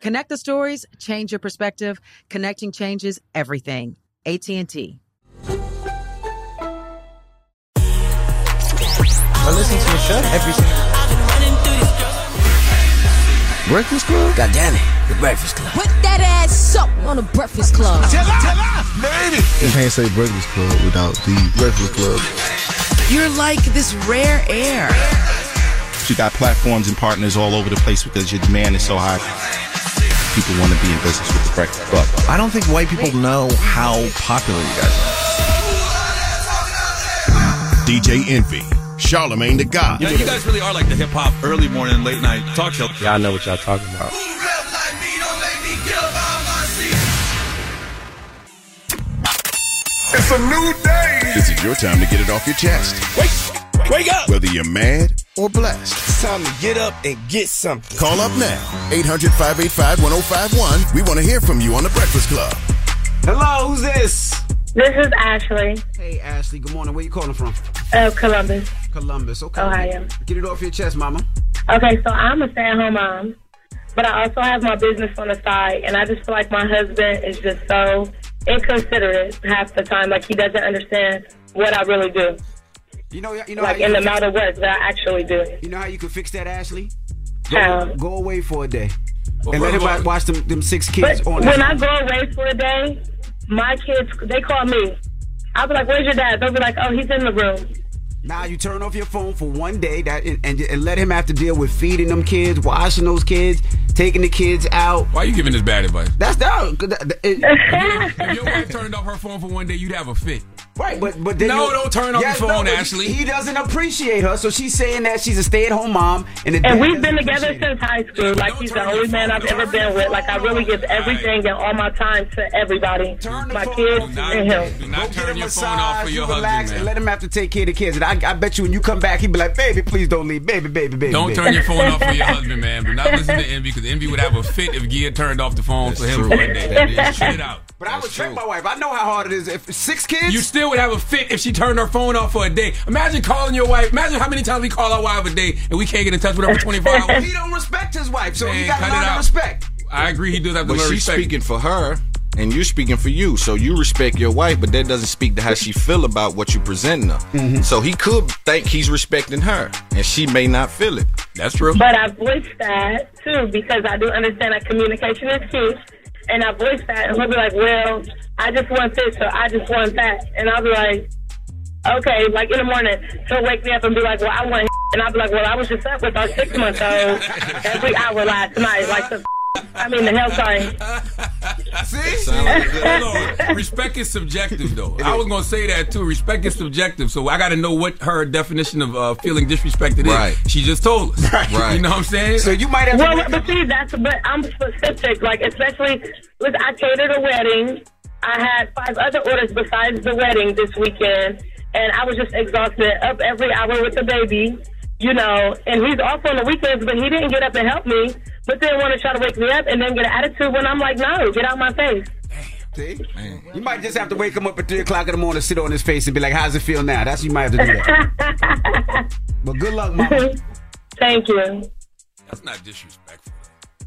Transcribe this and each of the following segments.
Connect the stories, change your perspective. Connecting changes everything. AT&T. I listen to the show every single Breakfast Club? God damn it, the Breakfast Club. Put that ass up on the Breakfast Club. Tell her, tell her, made it. You can't say Breakfast Club without the Breakfast Club. You're like this rare air. You got platforms and partners all over the place because your demand is so high. People want to be in business with the Breakfast Club. I don't think white people know how popular you guys are. DJ Envy. Charlemagne the God. Yeah, you guys really are like the hip hop early morning, late night talk show. Yeah, I know what y'all talking about. It's a new day. This is your time to get it off your chest. Wake, wake up. Whether you're mad or blessed. It's time to get up and get something. Call up now. 800 585 1051. We want to hear from you on The Breakfast Club. Hello, who's this? This is Ashley. Hey, Ashley. Good morning. Where you calling from? Uh, Columbus. Columbus. Okay. Ohio. Get it off your chest, mama. Okay, so I'm a stay-at-home mom, but I also have my business on the side, and I just feel like my husband is just so inconsiderate half the time. Like he doesn't understand what I really do. You know, you know, like you in the amount of work that I actually do. You know how you could fix that, Ashley? Go, How? go away for a day. and let him watch them, them six kids But on when. I go away for a day, my kids they call me. I'll be like, "Where's your dad?" They'll be like, "Oh, he's in the room." Now you turn off your phone for one day that and, and, and let him have to deal with feeding them kids, washing those kids, taking the kids out. Why are you giving this bad advice? That's that. it- if your wife turned off her phone for one day, you'd have a fit. Right, but but then No, you- don't turn off Yes, your phone, no, Ashley. He doesn't appreciate her, so she's saying that she's a stay-at-home mom, and, And we've been together since high school. Like he's the only man I've ever been with. Like I really give everything and all my time to everybody, my kids and him. Do not Get a turn your phone off for your relax, husband, and man. let him have to take care of the kids. And I, I bet you when you come back, he'd be like, "Baby, please don't leave, baby, baby, baby." Don't baby. turn your phone off for your husband, man. Do not listen to Envy because Envy would have a fit if Gia turned off the phone for him true. one day. That is Shut it out. But I would check my wife. I know how hard it is. If six kids, You still would have a fit if she turned her phone off for a day. Imagine calling your wife. Imagine how many times we call our wife a day and we can't get in touch with her for 24 hours. he don't respect his wife, so he Man, got to cut it learn respect. I agree. He does have to But learn she's respect. speaking for her, and you're speaking for you. So you respect your wife, but that doesn't speak to how she feel about what you presenting her. Mm-hmm. So he could think he's respecting her, and she may not feel it. That's true. But I voiced that too because I do understand that communication is key. And I voiced that, and he'll be like, "Well, I just want this, or I just want that," and I'll be like, "Okay." Like in the morning, he'll wake me up and be like, "Well, I want," and I'll be like, "Well, I was just up with our six month old every hour last night." Like the, I mean, the hell, sorry. See? Hold on. Respect is subjective, though. I was gonna say that too. Respect is subjective, so I got to know what her definition of uh, feeling disrespected Right. is. She just told us. Right. You know what I'm saying? So you might have Well, to. but see, that's but I'm specific. Like especially, with I catered a wedding. I had five other orders besides the wedding this weekend, and I was just exhausted. Up every hour with the baby, you know. And he's off on the weekends, but he didn't get up and help me. But then want to try to wake me up and then get an attitude when I'm like, no, get out my face. See? You might just have to wake him up at three o'clock in the morning, sit on his face, and be like, "How's it feel now?" That's you might have to do that. but good luck, mama. Thank you. That's not disrespectful.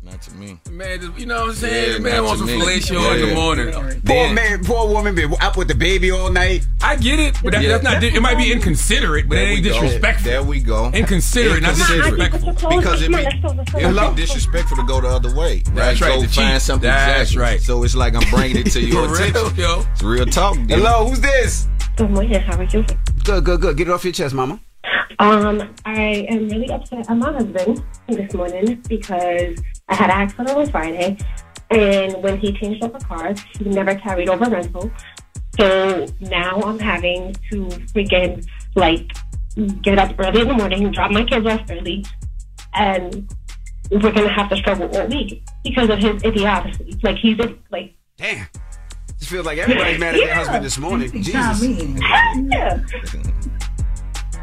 Not to me. Man, you know what I'm saying? Yeah, The man wants to some me. fellatio in the Yeah. morning. Poor Then- man, poor woman been up with the baby all night. I get it, but that, Yeah. that's not. di- It might be inconsiderate, but it There we ain't go. disrespectful. There we go. Inconsiderate, not disrespectful. Because it be, it be disrespectful to go the other way. That's right. right, Go to find cheat. something. That's exactly. right. So it's like I'm bringing it to your For real, attention. yo. It's real talk. dude. Hello, who's this? Good morning. How are you? Good, good, good. Get it off your chest, mama. Um, I am really upset at my husband this morning because I had an accident on Friday, and when he changed over cars, he never carried over rental. So now I'm having to freaking like get up early in the morning, drop my kids off early, and we're gonna have to struggle all week because of his idiocy. Like he's like Damn. Just feels like everybody's mad at their husband this morning. Jesus. yeah.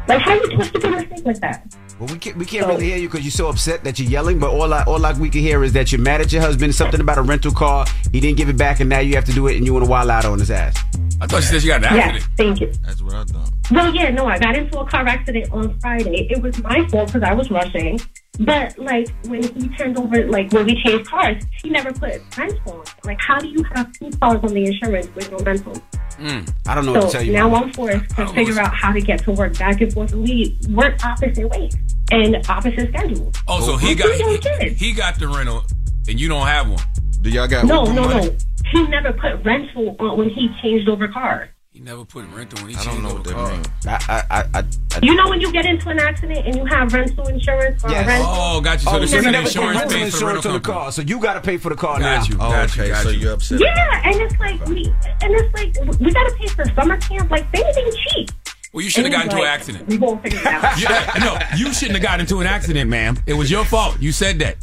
Like how are you supposed to do a mistake like that? Well, we can't we can't really hear you because you're so upset that you're yelling. But all I all like we can hear is that you're mad at your husband. Something about a rental car. He didn't give it back, and now you have to do it, and you want to wild out on his ass. I thought she said she got an Yeah, accident. thank you. That's what I thought. Well, yeah, no, I got into a car accident on Friday. It was my fault because I was rushing. But like when he turned over, like when we changed cars, he never put rental. Like, how do you have two cars on the insurance with no rental? Hmm, I don't know what so to tell you. now. I'm forced to figure out how to get to work back and forth. We work opposite ways and opposite schedules. Oh, so he got he, he got the rental, and you don't have one. Do y'all got No, no, money? no. He never put rental on when he changed over cars. He never put mm. rental when he I don't know what that car. means. I, I, I, I, I You know when you get into an accident and you have rental insurance or Yes. rental? Oh, got you. So Oh, the so you so never insurance rental pays for the insurance rental on the car, so you got to pay for the car Got now. you. Oh, Got you. okay. Got So you. you're upset. Yeah, and it's like we, and it's like we gotta pay for summer camp. Like they ain't cheap. Well, you shouldn't have And gotten into an accident. We won't figure it out. Yeah, no, you shouldn't have gotten into an accident, ma'am. It was your fault. You said that.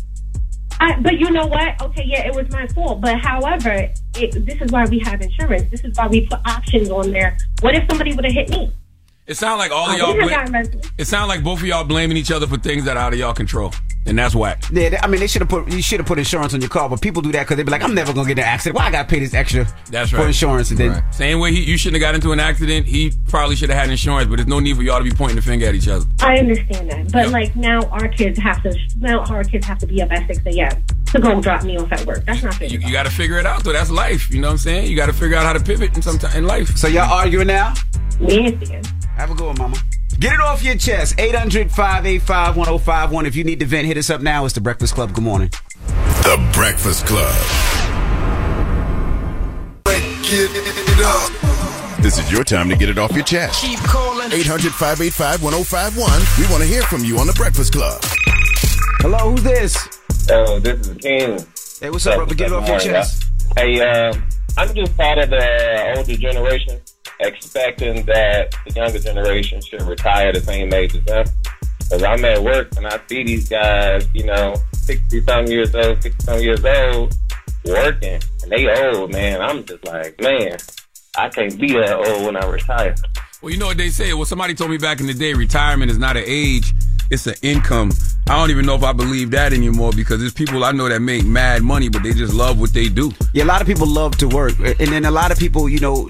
I, but you know what? Okay, yeah, it was my fault. But however, it, this is why we have insurance. This is why we put options on there. What if somebody would have hit me? It sounded like all of y'all. wouldn't Bla- have gotten rental. it sounded like both of y'all blaming each other for things that are out of y'all control, and that's whack. Yeah, they- I mean, they should have put you should have put insurance on your car, but people do that because they be like, I'm never gonna get in an accident. Why I gotta pay this extra That's right. for insurance? And then Right. Same way he, you shouldn't have got into an accident. He probably should have had insurance, but there's no need for y'all to be pointing the finger at each other. I understand that, but like now our kids have to now our kids have to be up at six a.m. to go drop me off at work. That's not fair. You, you got to figure it out, though. That's life. You know what I'm saying? You got to figure out how to pivot in some ti- in life. so y'all arguing now. Me and Stan. Have a good one, mama. Get it off your chest. 800 585 1051. If you need to vent, hit us up now. It's The Breakfast Club. Good morning. The Breakfast Club. This is your time to get it off your chest. Keep calling. 800 585 1051. We want to hear from you on The Breakfast Club. Hello, who's this? Oh, this is King. Hey, what's up, brother? Get it off your chest. Hey, uh, I'm just part of the older generation, expecting that the younger generation should retire the same age as them. Because I'm at work and I see these guys, you know, 60 some years old, 60 some years old, working, and they old, man. I'm just like, man, I can't be that old when I retire. Well, you know what they say? Well, somebody told me back in the day, retirement is not an age, it's an income. I don't even know if I believe that anymore because there's people I know that make mad money, but they just love what they do. Yeah, a lot of people love to work, and then a lot of people, you know,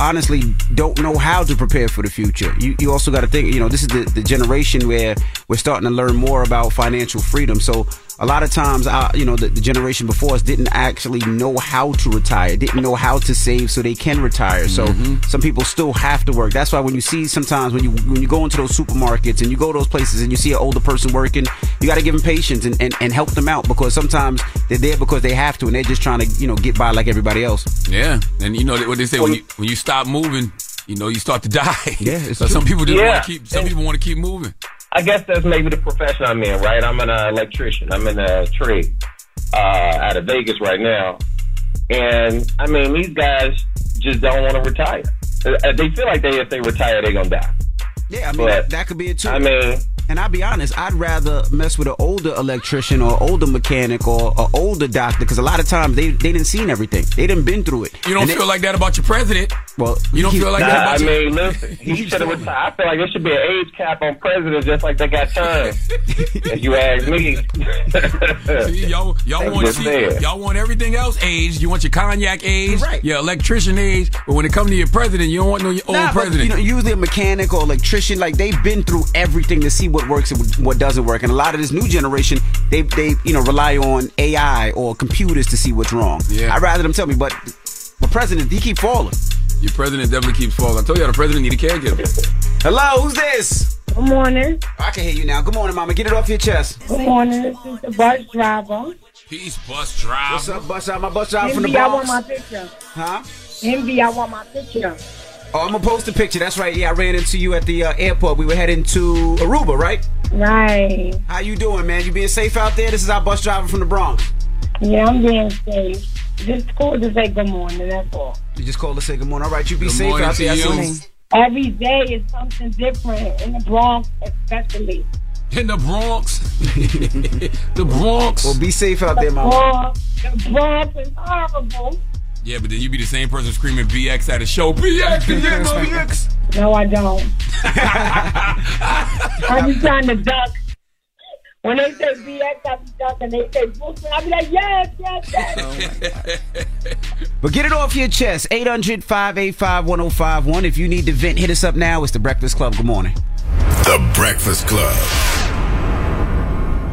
honestly don't know how to prepare for the future. You, you also got to think, you know, this is the, the generation where we're starting to learn more about financial freedom. So a lot of times, uh, you know, the, the, generation before us didn't actually know how to retire, didn't know how to save so they can retire. So mm-hmm. some people still have to work. That's why when you see sometimes when you when you go into those supermarkets and you go to those places and you see an older person working, you got to give them patience and, and, and help them out because sometimes they're there because they have to and they're just trying to you know get by like everybody else. Yeah, and you know what they say when you when you stop moving, you know you start to die. Yeah, so some people just yeah. want to keep some people want to keep moving. I guess that's maybe the profession I'm in, right? I'm an uh, electrician. I'm in a trade uh, out of Vegas right now. And I mean, these guys just don't want to retire. Uh, they feel like they, if they retire, they're going to die. Yeah, I mean, but, that could be it too. I mean, and I'll be honest, I'd rather mess with an older electrician or older mechanic or an older doctor because a lot of times they they didn't seen everything. They didn't been through it. You don't and feel they, like that about your president. Well, you don't feel like nah, that about I your, mean, listen, he should have retired. I feel like there should be an age cap on presidents just like they got time. if you ask me. see, y'all y'all want see, y'all want everything else age. You want your cognac age, right. your electrician age, but when it comes to your president, you don't want no your nah, old president. But, you know, usually a mechanic or electrician, like they've been through everything to see what works and what doesn't work. And a lot of this new generation, they they you know rely on AI or computers to see what's wrong. Yeah. I'd rather them tell me, but my president, he keep falling. Your president definitely keeps falling. I told you the president need a caregiver. Hello, who's this? Good morning. Oh, I can hear you now. Good morning, Mama. Get it off your chest. Good morning. This is the bus driver. Peace, bus driver. What's up, bus driver? My bus driver Envy, from the I want my picture. Huh? Envy, I want my picture. Oh, I'm gonna post a picture. That's right. Yeah, I ran into you at the uh, airport. We were heading to Aruba, right? Right. How you doing, man? You being safe out there? This is our bus driver from the Bronx. Yeah, I'm being safe. Just call to say good morning. That's all. You just called to say good morning. All right, you be Good safe out there. I you. see- Every day is something different in the Bronx, especially. In the Bronx. the Bronx. Well, be safe out there, The Mama. Bronx, the Bronx is horrible. Yeah, but then you be the same person screaming BX at a show. BX, BX, BX. No, I don't. I be trying to duck. When they say BX, I be ducking. They say Brooklyn, I be like, yes, yes, yes. Oh, but get it off your chest. 800 585 1051. If you need to vent, hit us up now. It's the Breakfast Club. Good morning. The Breakfast Club.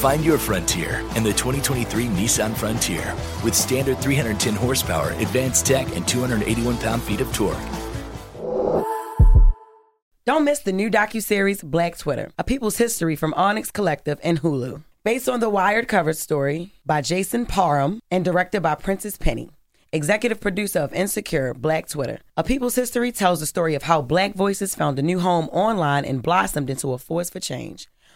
Find your frontier in the 2023 Nissan Frontier with standard 310 horsepower, advanced tech, and 281 pound feet of torque. Don't miss the new docuseries Black Twitter, A People's History from Onyx Collective and Hulu. Based on the Wired cover story by Jason Parham and directed by Prentice Penny. Executive producer of Insecure, Black Twitter. A People's History tells the story of how black voices found a new home online and blossomed into a force for change,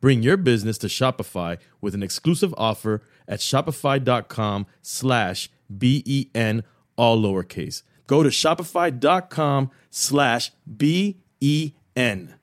Bring your business to Shopify with an exclusive offer at shopify.com slash B-E-N, all lowercase. Go to shopify.com slash B-E-N.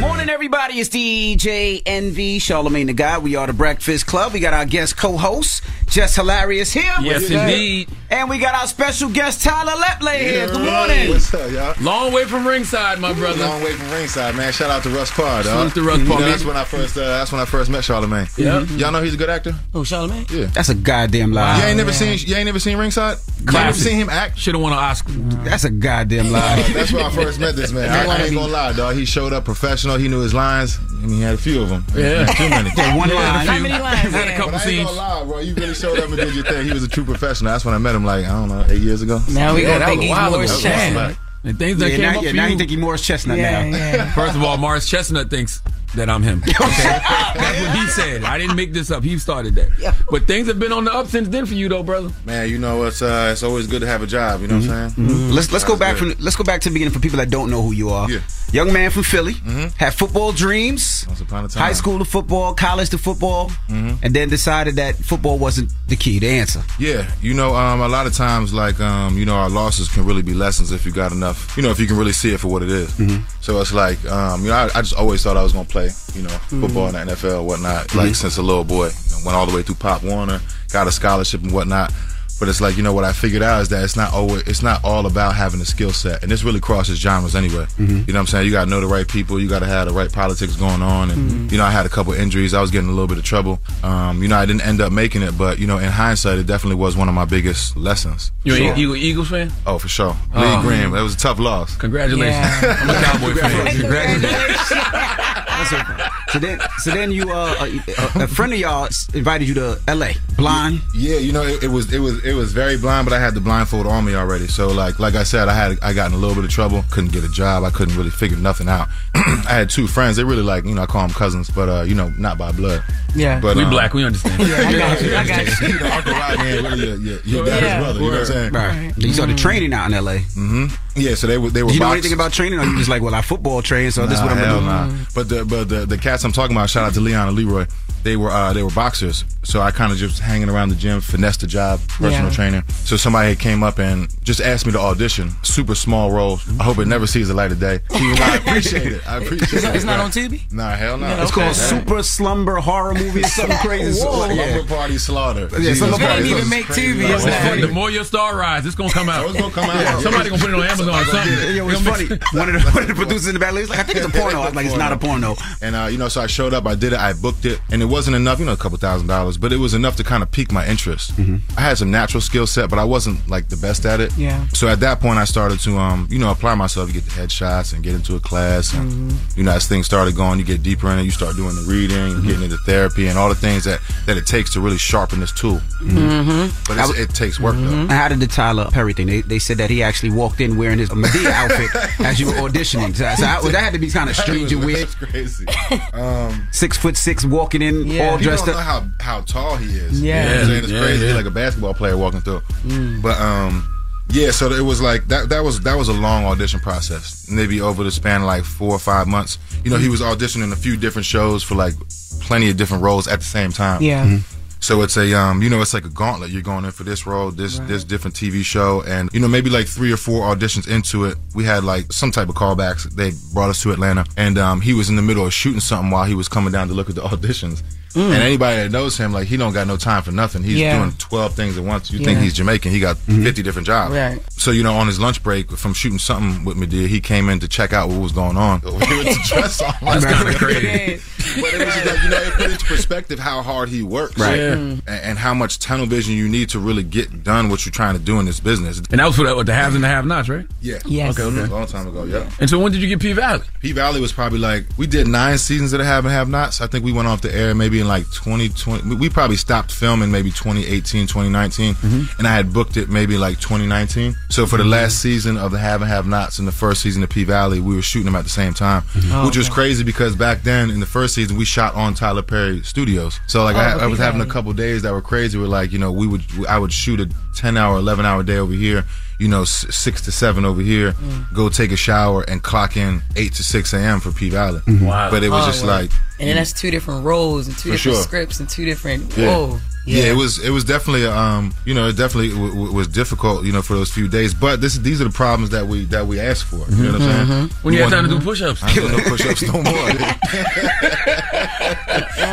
Morning, everybody. It's DJ Envy, Charlemagne the God. We are the Breakfast Club. We got our guest co-host, Jess Hilarious here. Yes, indeed. And we got our special guest, Tyler Lepley here. Good morning. What's up, y'all? Long way from ringside, my brother. Long way from ringside, man. Shout out to Russ Parr, dog. Salute to Russ You Parr, know, man. that's when I first. Uh, that's when I first met Charlemagne. Yeah. Y'all know he's a good actor. Oh, Charlemagne? Yeah. That's a goddamn lie. you ain't never seen. You ain't never seen ringside. You ain't never seen him act. Should have won an Oscar. That's a goddamn lie. That's where I first met this man. I, I ain't gonna lie, dog. He showed up professional. He knew his lines, and he had a few of them. Yeah. too many. Yeah, one Yeah, line. How many lines, Had a couple But I ain't scenes. gonna lie, bro. You really showed up and did your thing. He was a true professional. That's when I met him, like I don't know, eight years ago. Now we Yeah, gonna think was a he's while more ago. That chestnut. And things that Yeah, came now, up yeah, for now you. you think he Morris Chestnut Yeah, now. yeah. First of all, Morris Chestnut thinks that I'm him. Okay? That's what he said. I didn't make this up. He started that. But things have been on the up since then for you, though, brother. Man, you know it's uh, it's always good to have a job. You know what I'm saying? Mm-hmm. Let's let's go back good. from let's go back to the beginning for people that don't know who you are. Yeah. Young man from Philly, had football dreams, Once upon a time. high school to football, college to football, Mhm. and then decided that football wasn't the key, the answer. Yeah, you know, um, a lot of times, like, um, you know, our losses can really be lessons if you got enough, you know, if you can really see it for what it is. So it's like, um, you know, I, I just always thought I was gonna play, you know, mm-hmm. football in the NFL, whatnot, like mm-hmm. since a little boy. You know, went all the way through Pop Warner, got a scholarship and whatnot. But it's like, you know, what I figured out is that it's not always, it's not all about having a skill set, and this really crosses genres anyway. Mm-hmm. You know what I'm saying? You got to know the right people, you got to have the right politics going on, and you know, I had a couple injuries, I was getting a little bit of trouble. Um, you know, I didn't end up making it, but you know, in hindsight, it definitely was one of my biggest lessons. You Sure. an Eagle, Eagles fan? Oh, for sure. Oh. Lee Green, that was a tough loss. Congratulations. I'm a Cowboy fan. Congratulations. That was her. So then, so then you uh, a, a- a friend of y'all invited you to L.A. Blind. Yeah, you know, it, it was it was it was very blind, but I had the blindfold on me already. So like like I said, I had I got in a little bit of trouble. Couldn't get a job. I couldn't really figure nothing out. I had two friends. They really like you know I call them cousins, but uh, you know not by blood. Yeah. But we um, black, we understand. yeah, I got you. I got you. you know, Uncle Rodney ain't really your, your, your dad's Yeah. brother. You know what I'm saying? Right. You started training out in L.A. hmm Yeah, so they were they were. Did you know anything about training, or you just like, well, I football train, so this is what I'm hell gonna do? nah. But the but the, the cats I'm talking about, shout out to Leon and Leroy. They were uh, they were boxers, so I kind of just hanging around the gym, finessed the job, personal Yeah. trainer. So somebody came up and just asked me to audition. Super small role. I hope it never sees the light of day. Even I appreciate it. I appreciate It's, it. it's not on TV. Nah, hell no. It's called Super Slumber Horror Movie or something crazy. Whoa. So, yeah. Slumber Party Slaughter. Yeah, Slumber Jesus Party Christ, didn't even make crazy. TV. Like, It's funny. The more your star rise, it's gonna come out. It's gonna come out. Somebody gonna put it on Amazon or something. Yeah, it was funny. One of the, one of the producers in the back was like, I think it's a porno. I was like, it's not a porno. And uh, you know, so I showed up, I did it, I booked it, and it wasn't enough, you know, a couple thousand dollars, but it was enough to kind of pique my interest. I had some natural skill set, but I wasn't like the best at it. Yeah. So at that point, I started to, um, you know, apply myself to get the headshots and get into a class. And you know, as things started going, you get deeper in it, you start doing the reading, getting into therapy, and all the things that that it takes to really sharpen this tool. Mm-hmm. But it's, it takes work though. And How did the Tyler Perry thing? They, they said that he actually walked in wearing his Madea outfit as you were auditioning. So, so I- that had to be kind of strange and weird. That's crazy. Um, Six foot six, walking in Yeah. all you dressed don't know up. how how tall he is. Yeah. you know what I'm saying it's Yeah, crazy. yeah. He's like a basketball player walking through. Mm. But um, yeah. So it was like that. That was that was a long audition process. Maybe over the span of like four or five months. You know, he was auditioning a few different shows for like plenty of different roles at the same time. Yeah. Mhm. So it's a um, you know, it's like a gauntlet. You're going in for this role, this this different TV show, and you know, maybe like three or four auditions into it, we had like some type of callbacks. They brought us to Atlanta, and um, he was in the middle of shooting something while he was coming down to look at the auditions. Mm. And anybody that knows him, like he don't got no time for nothing. He's Yeah. doing twelve things at once. You think he's Jamaican? He got fifty different jobs. Right. So you know, on his lunch break from shooting something with Madea, he came in to check out what was going on. We were to dress on. That's kinda crazy. But it was just like, you know, it put into perspective how hard he works. Right. Yeah. And, and how much tunnel vision you need to really get done what you're trying to do in this business. And that was for the, what, the haves and the have-nots, right? Yeah. Yes. Okay, okay. A long time ago, yeah. And so when did you get P Valley? P Valley was probably like, we did nine seasons of the Have and Have Nots. I think we went off the air maybe in like 2020. We- We probably stopped filming maybe 2018, 2019. Mm-hmm. And I had booked it maybe like 2019. So for the last season of the Have and Have Nots and the first season of P Valley, we were shooting them at the same time, Oh, which was crazy because back then in the first season, we shot on Tyler Perry Studios. So like Oh, I, I was having a couple days that were crazy. Where like, you know, we would, I would shoot a 10 hour, 11 hour day over here. You know, six to seven over here. Mm. Go take a shower and clock in eight to six a.m. for P Valley. Wow. But it was Oh, just wow. like, And then that's two different roles and two For different sure. scripts and two different. yeah. Whoa. Yeah. it was it was definitely um you know it definitely w- w- was difficult you know for those few days but this these are the problems that we that we asked for you know what I'm saying Mhm. When you had want- time to do push-ups. I don't do no push-ups no more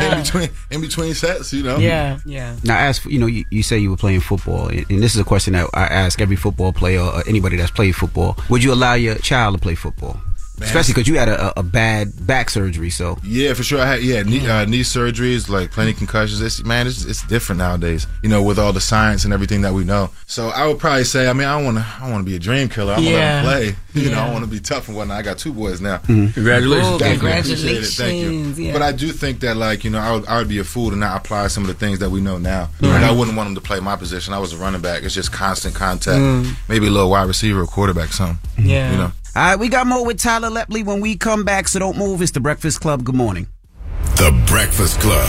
in between in between sets you know Yeah. Yeah. Now, as for, you know, you, you say you were playing football, and and this is a question that I ask every football player or anybody that's played football. Would you allow your child to play football? Man. Especially because you had a, a a bad back surgery, so Yeah, for sure. I had yeah knee, uh, knee surgeries, like plenty concussions. It's man, it's, it's different nowadays. You know, with all the science and everything that we know. So I would probably say, I mean, I want to, I want to be a dream killer. I'm Yeah. gonna let him play. You know, I want to be tough and whatnot. I got two boys now. Congratulations. Oh, Thank you. Congratulations. it. Thank you. Yeah. But I do think that, like, you know, I would, I would be a fool to not apply some of the things that we know now. Like, I wouldn't want them to play my position. I was a running back. It's just constant contact. Mm. Maybe a little wide receiver or quarterback, something. Yeah. You know. All right, we got more with Tyler Lepley when we come back, so don't move. It's the Breakfast Club. Good morning. The Breakfast Club.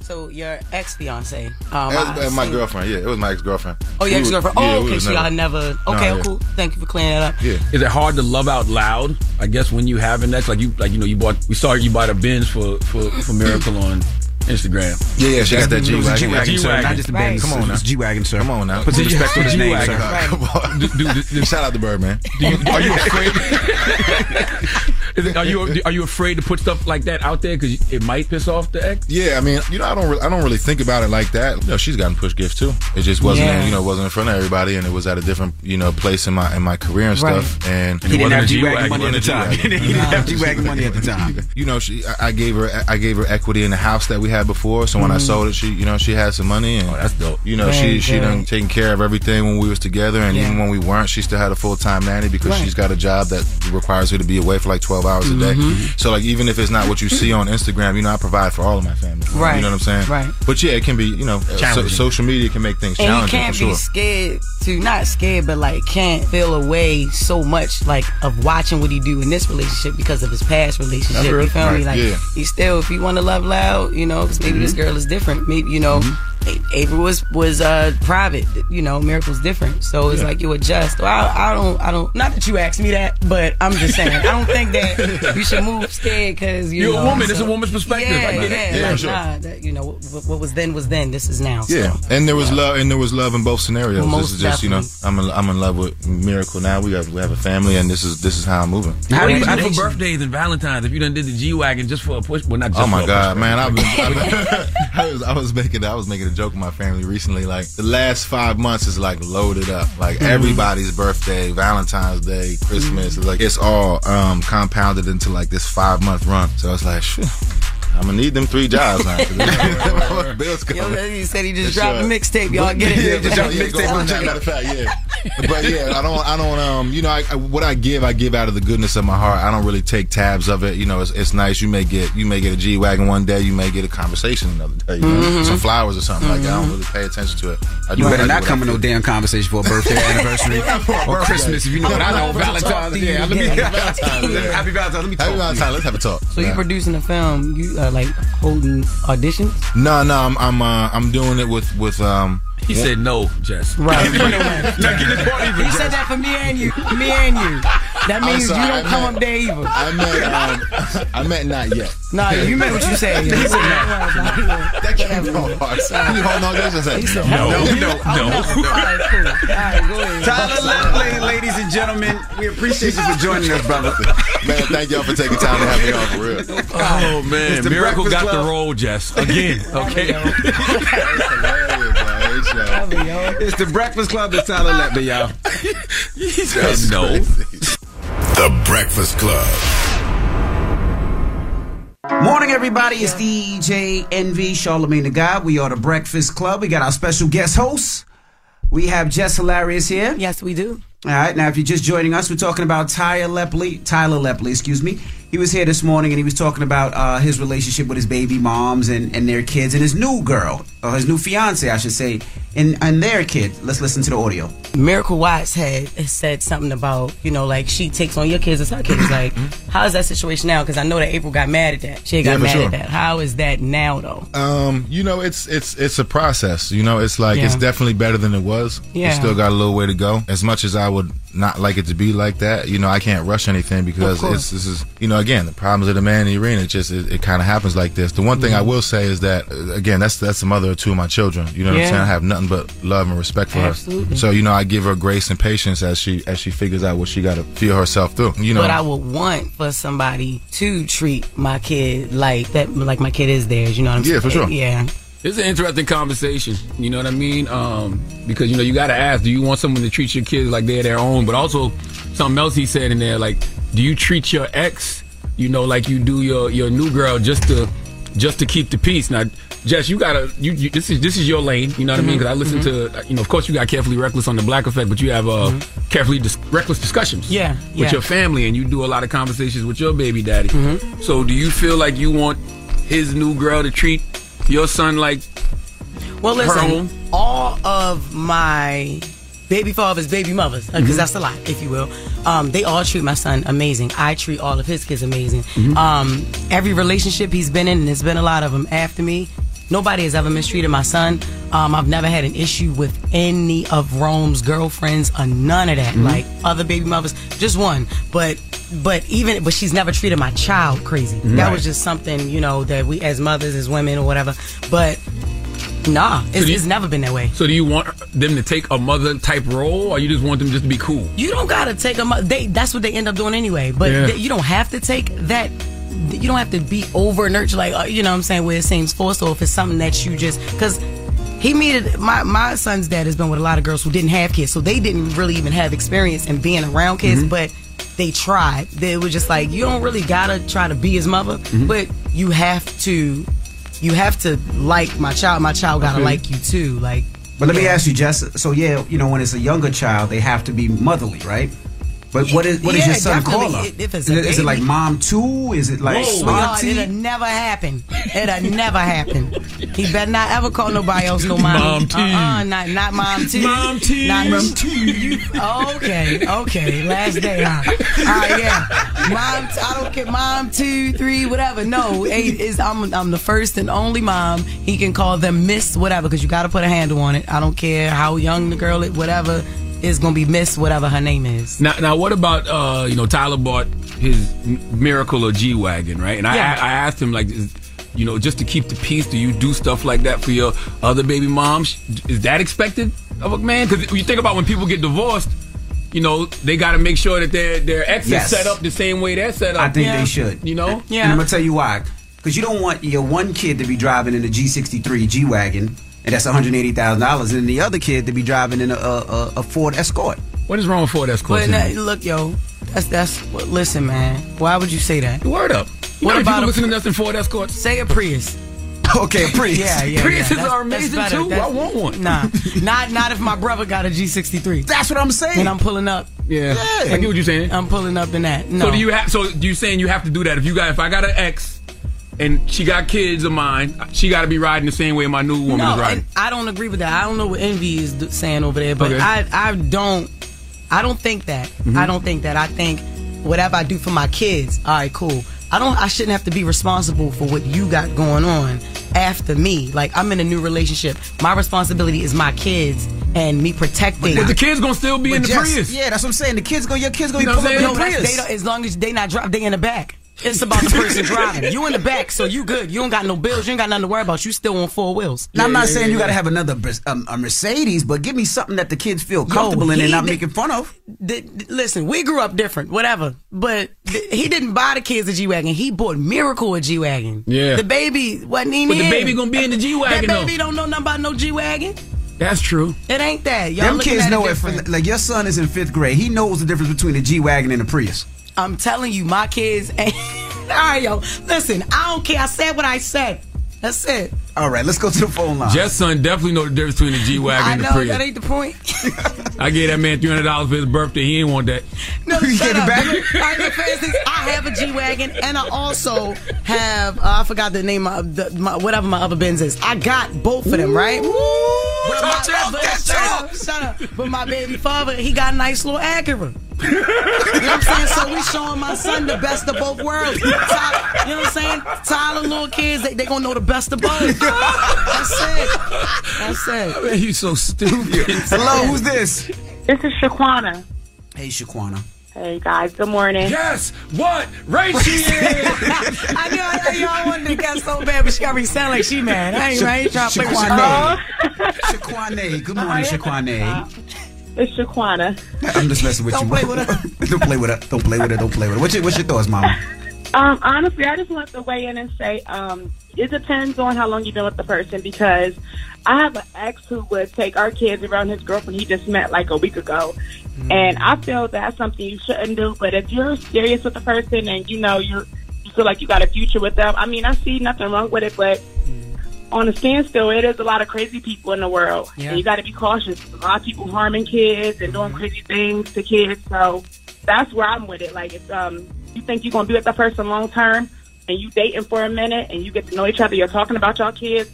So your ex fiance, um, That was, uh, my girlfriend. Yeah, it was my ex girlfriend. Oh, your ex girlfriend. Oh, okay. So y'all never. Okay, yeah. cool. Thank you for clearing that up. Yeah. Is it hard to love out loud? I guess when you have an ex, like you, like you know, you bought, we saw you bought a Benz for for, for Miracle on Instagram. Yeah, yeah, she got that It was a G wagon. G-Wagon, sir, not just a Benz. Come on now. It's a G-Wagon, sir. Come on now. Put some G- respect on his name, G-Wagon. sir. Come on. Shout out to Birdman. do you, are you afraid? Is it, are you are you afraid to put stuff like that out there because it might piss off the ex? Yeah, I mean, you know, I don't, re- I don't really think about it like that. You know, she's gotten push gifts too. It just wasn't, Yeah. in, you know, wasn't in front of everybody, and it was at a different, you know, place in my in my career and Right. stuff. And He didn't have a G-Wagon G-Wagon, money at the time. He didn't have G-Wagon money at the time. you know, she, I, I gave her, I gave her equity in the house that we had before. So when I mm. sold it, she, you know, she had some money, and Oh, that's dope. you know, Very she she done taken care of everything when we was together, and Yeah. even when we weren't, she still had a full time nanny because Right. she's got a job that requires her to be away for like twelve hours a day. Mm-hmm. So like, even if it's not what you see on Instagram, you know, I provide for all of my family. Right. You know what I'm saying? Right. But yeah, it can be, you know, so, social media can make things And you can't for sure. be scared to not scared, but like can't feel away so much like of watching what he do in this relationship because of his past relationship. That's You real. feel me? Right, Like yeah. he still, if you want to love loud, you know, because maybe this girl is different. Maybe you know, April was was uh private. You know, Miracle's different, so it's Yeah. like you adjust. Well, I, I don't, I don't. Not that you asked me that, but I'm just saying. I don't think that you should move scared because you You're a know, woman. It's a woman's perspective. Yeah, I get it. yeah, Yeah, like, sure. nah, that, you know, what, what was then was then. This is now. so. Yeah, and there was love, and there was love in both scenarios. Most this is just, you know, I'm in, I'm in love with Miracle now. We have we have a family, and this is this is how I'm moving. What do you do for birthdays and Valentine's if you done did the G wagon just for a push? Well, not just Oh my for a god, push, man! I've I've I was I was making I was making a joke with my family recently. Like the last five months is like loaded up. Like Mm-hmm. Mhm. everybody's birthday, Valentine's Day, Christmas. Like it's all um, compounded into like this five month run. So it's like, shit, I'm gonna need them three jobs now. 'cause Bills Yo, coming. he said he just For dropped sure. a mixtape. Y'all But- get it? Yeah, just dropped a mixtape. on on. Matter of fact, yeah. But yeah, I don't, I don't, um, you know, I, I, what I give, I give out of the goodness of my heart. I don't really take tabs of it. You know, it's, it's nice. You may get, you may get a G wagon one day. You may get a conversation another day. You know, Mhm. some flowers or something like that. I don't Mhm. really pay attention to it. I You better not come I with no damn conversation for a birthday, anniversary, or Christmas. If you know what I know, Valentine's. Yeah, let me. Happy Valentine's. Let me talk. Happy Valentine's. Let's have a talk. So you Yeah. producing a film? You uh, like holding auditions? No, no, I'm, I'm, uh, I'm doing it with, with, um. He said no, Jess. Right. Not get the point even, He said that for me and you. Me and you. That means sorry, you don't I come meant- up there either. I meant, um, I meant not yet. Nah, you meant what you said. He said said no. That can't go hard. You hold on, just a second. He said No, no. no, no. All right, cool. All right, go ahead. Tyler Lepley, ladies and gentlemen, we appreciate you for joining us, brother. Man, thank y'all for taking time to have me on for real. Oh man, the Miracle Breakfast got Club. the role, Jess. Again, okay. It's hilarious, man. It's the Breakfast Club. It's Tyler Lepley, y'all. he said no. The Breakfast Club. Morning, everybody. It's DJ Envy, Charlemagne the God. We are the Breakfast Club. We got our special guest host. We have Jess Hilarious here. Yes, we do. All right. Now, if you're just joining us, we're talking about Tyler Lepley. Tyler Lepley, excuse me. He was here this morning and he was talking about uh, his relationship with his baby moms and, and their kids and his new girl, or his new fiance, I should say, and, and their kid. Let's listen to the audio. Miracle Watts had said something about, you know, like she takes on your kids as her kids. Like, how is that situation now? Because I know that April got mad at that. She got Yeah, mad sure. at that. How is that now, though? Um, you know, it's it's it's a process. You know, it's like it's definitely better than it was. Yeah. It's still got a little way to go. As much as I would not like it to be like that, you know, I can't rush anything because it's this is you know again the problems of the man in the arena. It just it, it kind of happens like this. The one thing I Mm-hmm. will say is that uh, again that's that's the mother of two of my children. You know what I'm saying? I have nothing but love and respect for Absolutely. her. So you know, I give her grace and patience as she as she figures out what she got to feel herself through. You know, but I would want for somebody to treat my kid like that, like my kid is theirs. You know what I'm Yeah, saying? for sure. Yeah. It's an interesting conversation. You know what I mean? Um, because you know you got to ask: Do you want someone to treat your kids like they're their own? But also, something else he said in there, like, do you treat your ex, you know, like you do your your new girl, just to just to keep the peace? Now, Jess, you gotta you, you this is this is your lane. You know what I mean? Mm-hmm. Because I listen mm-hmm. to uh, you know, of course, you got carefully reckless on the Black Effect, but you have uh mm-hmm. carefully dis- reckless discussions. Yeah, with yeah. your family, and you do a lot of conversations with your baby daddy. So, do you feel like you want his new girl to treat your son like Well, listen, own? all of my baby fathers, baby mothers, because Mhm. that's a lot, if you will. Um, they all treat my son amazing. I treat all of his kids amazing. Mhm. Um, every relationship he's been in, and there's been a lot of them after me. Nobody has ever mistreated my son. Um, I've never had an issue with any of Rome's girlfriends or none of that. Mhm. Like other baby mothers, just one. But but even but she's never treated my child crazy. That was just something you know that we as mothers, as women or whatever. But nah, it's, do you- it's never been that way. So do you want them to take a mother type role, or you just want them just to be cool? You don't gotta take them. They that's what they end up doing anyway. But Yeah. they- you don't have to take that. You don't have to be over nurtured, like uh, you know what I'm saying, where it seems forced, or if it's something that you just because. He meted my my son's dad has been with a lot of girls who didn't have kids, so they didn't really even have experience in being around kids, Mm-hmm. but they tried. They were just like, you don't really gotta try to be his mother, Mm-hmm. but you have to, you have to like my child. My child gotta Okay. like you too. Like, But let me ask you, Jess. So yeah, you know, when it's a younger child, they have to be motherly, right? But what is what is Yeah, your son definitely. call her? If it's Is it, is it like mom two? Is it like Sweetheart, auntie? it'll never happen. It'll never happen. He better not ever call nobody else no mom. Mom T. Uh-uh, not, not mom T. Mom T. Not Mom You, okay, okay. Last day, huh? All right, yeah. Mom, I don't care. Mom two, three, whatever. No, eight is I'm I'm the first and only mom. He can call them Miss whatever because you got to put a handle on it. I don't care how young the girl is, whatever. Is gonna be Miss whatever her name is. Now, now, what about uh, you know Tyler bought his Miracle or G wagon, right? And I, Yeah. I, I asked him like, is, you know, just to keep the peace, do you do stuff like that for your other baby moms? Is that expected of a man? Because you think about when people get divorced, you know, they got to make sure that their their ex Yes. is set up the same way they're set up. I think they should. You know, yeah. And I'm gonna tell you why. Because you don't want your one kid to be driving in a G63 G wagon, and that's 180 thousand dollars, and the other kid to be driving in a, a, a, a Ford Escort. What is wrong with Ford Escort? But uh, now, look, yo, that's that's. Well, listen, man. Why would you say that? Word up. You What how many about people a, listening to nothing in Ford Escorts? Say a Prius. Okay, a Prius. Yeah, yeah. Priuses yeah. That's- are amazing, better. too. That's- I want one. Nah, not not if my brother got a G63. That's what I'm saying. And I'm pulling up. Yeah, I get what you're saying. I'm pulling up in that. No. So do you have? So do you saying you have to do that? If you got, if I got an ex, and she got kids of mine, she got to be riding the same way my new woman no, is riding. I don't agree with that. I don't know what Envy is saying over there, but Okay. I I don't I don't think that. Mhm. I don't think that. I think whatever I do for my kids, all right, cool. I don't. I shouldn't have to be responsible for what you got going on after me. Like I'm in a new relationship. My responsibility is my kids and me protecting. But the kids gonna still be But in the Jess- Prius. Yeah, that's what I'm saying. The kids go, your kids gonna you know pull what up in the a Prius. they don't, as long as they not drop, they in the back. It's about the person driving. You in the back, so you good. You don't got no bills. You ain't got nothing to worry about. You still on four wheels. Now, I'm not saying you got to have another um, a Mercedes, but give me something that the kids feel comfortable in and not did- making fun of. the- the- listen, we grew up different, whatever. But th- he didn't buy the kids a G wagon. He bought Miracle a G wagon. Yeah. the baby wasn't even. But the baby gonna be in the G-Wagon, That though. baby don't know nothing about no G wagon. That's true. It ain't that. Y'all Them kids at know it if, like, your son is in fifth grade. He knows the difference between a G Wagon and a Prius. I'm telling you, my kids. Ain't, all right, yo. Listen, I don't care. I said what I said. That's it. All right, let's go to the phone line. Jess' son definitely know the difference between the G I wagon and the know that ain't the point. I gave that man three hundred dollars for his birthday. He ain't want that. No, You shut gave it up. back? Look, all right, for instance, I have a G wagon, and I also have uh, I forgot the name of the, my, whatever my other Benz is. I got both of them, right? But my, talk but, that shut talk. up, shut up. But my baby father, he got a nice little Acura. you know what I'm saying? So we showing my son the best of both worlds. Tyler, you know what I'm saying? Tyler, little kids, they, they gonna know the best of both. That's it. That's it. Man, you so stupid. Hello, who's this? This is Shaquana. Hey, Shaquana. Hey guys, good morning. Yes. What? Race she is. I knew I know y'all wanted to get so bad, but she got me sound like she mad. I ain't right. I ain't trying to play with Shaquana. Shaquane. Good morning, Shaquane. It's Shaquana. I'm just messing with Don't you. play with her. don't play with her. Don't play with her. Don't play with her. What's your, what's your thoughts, Mama? Um, honestly, I just want to weigh in and say, um, it depends on how long you've been with the person because I have an ex who would take our kids around his girlfriend he just met like a week ago. And I feel that's something you shouldn't do. But if you're serious with the person and you know you're you feel like you got a future with them, I mean, I see nothing wrong with it. But on a standstill, it is a lot of crazy people in the world, Yeah. and you got to be cautious. A lot of people harming kids and doing crazy things to kids. So that's where I'm with it. Like, it's, um, you think you're gonna be with that person long term, and you dating for a minute, and you get to know each other, you're talking about y'all kids,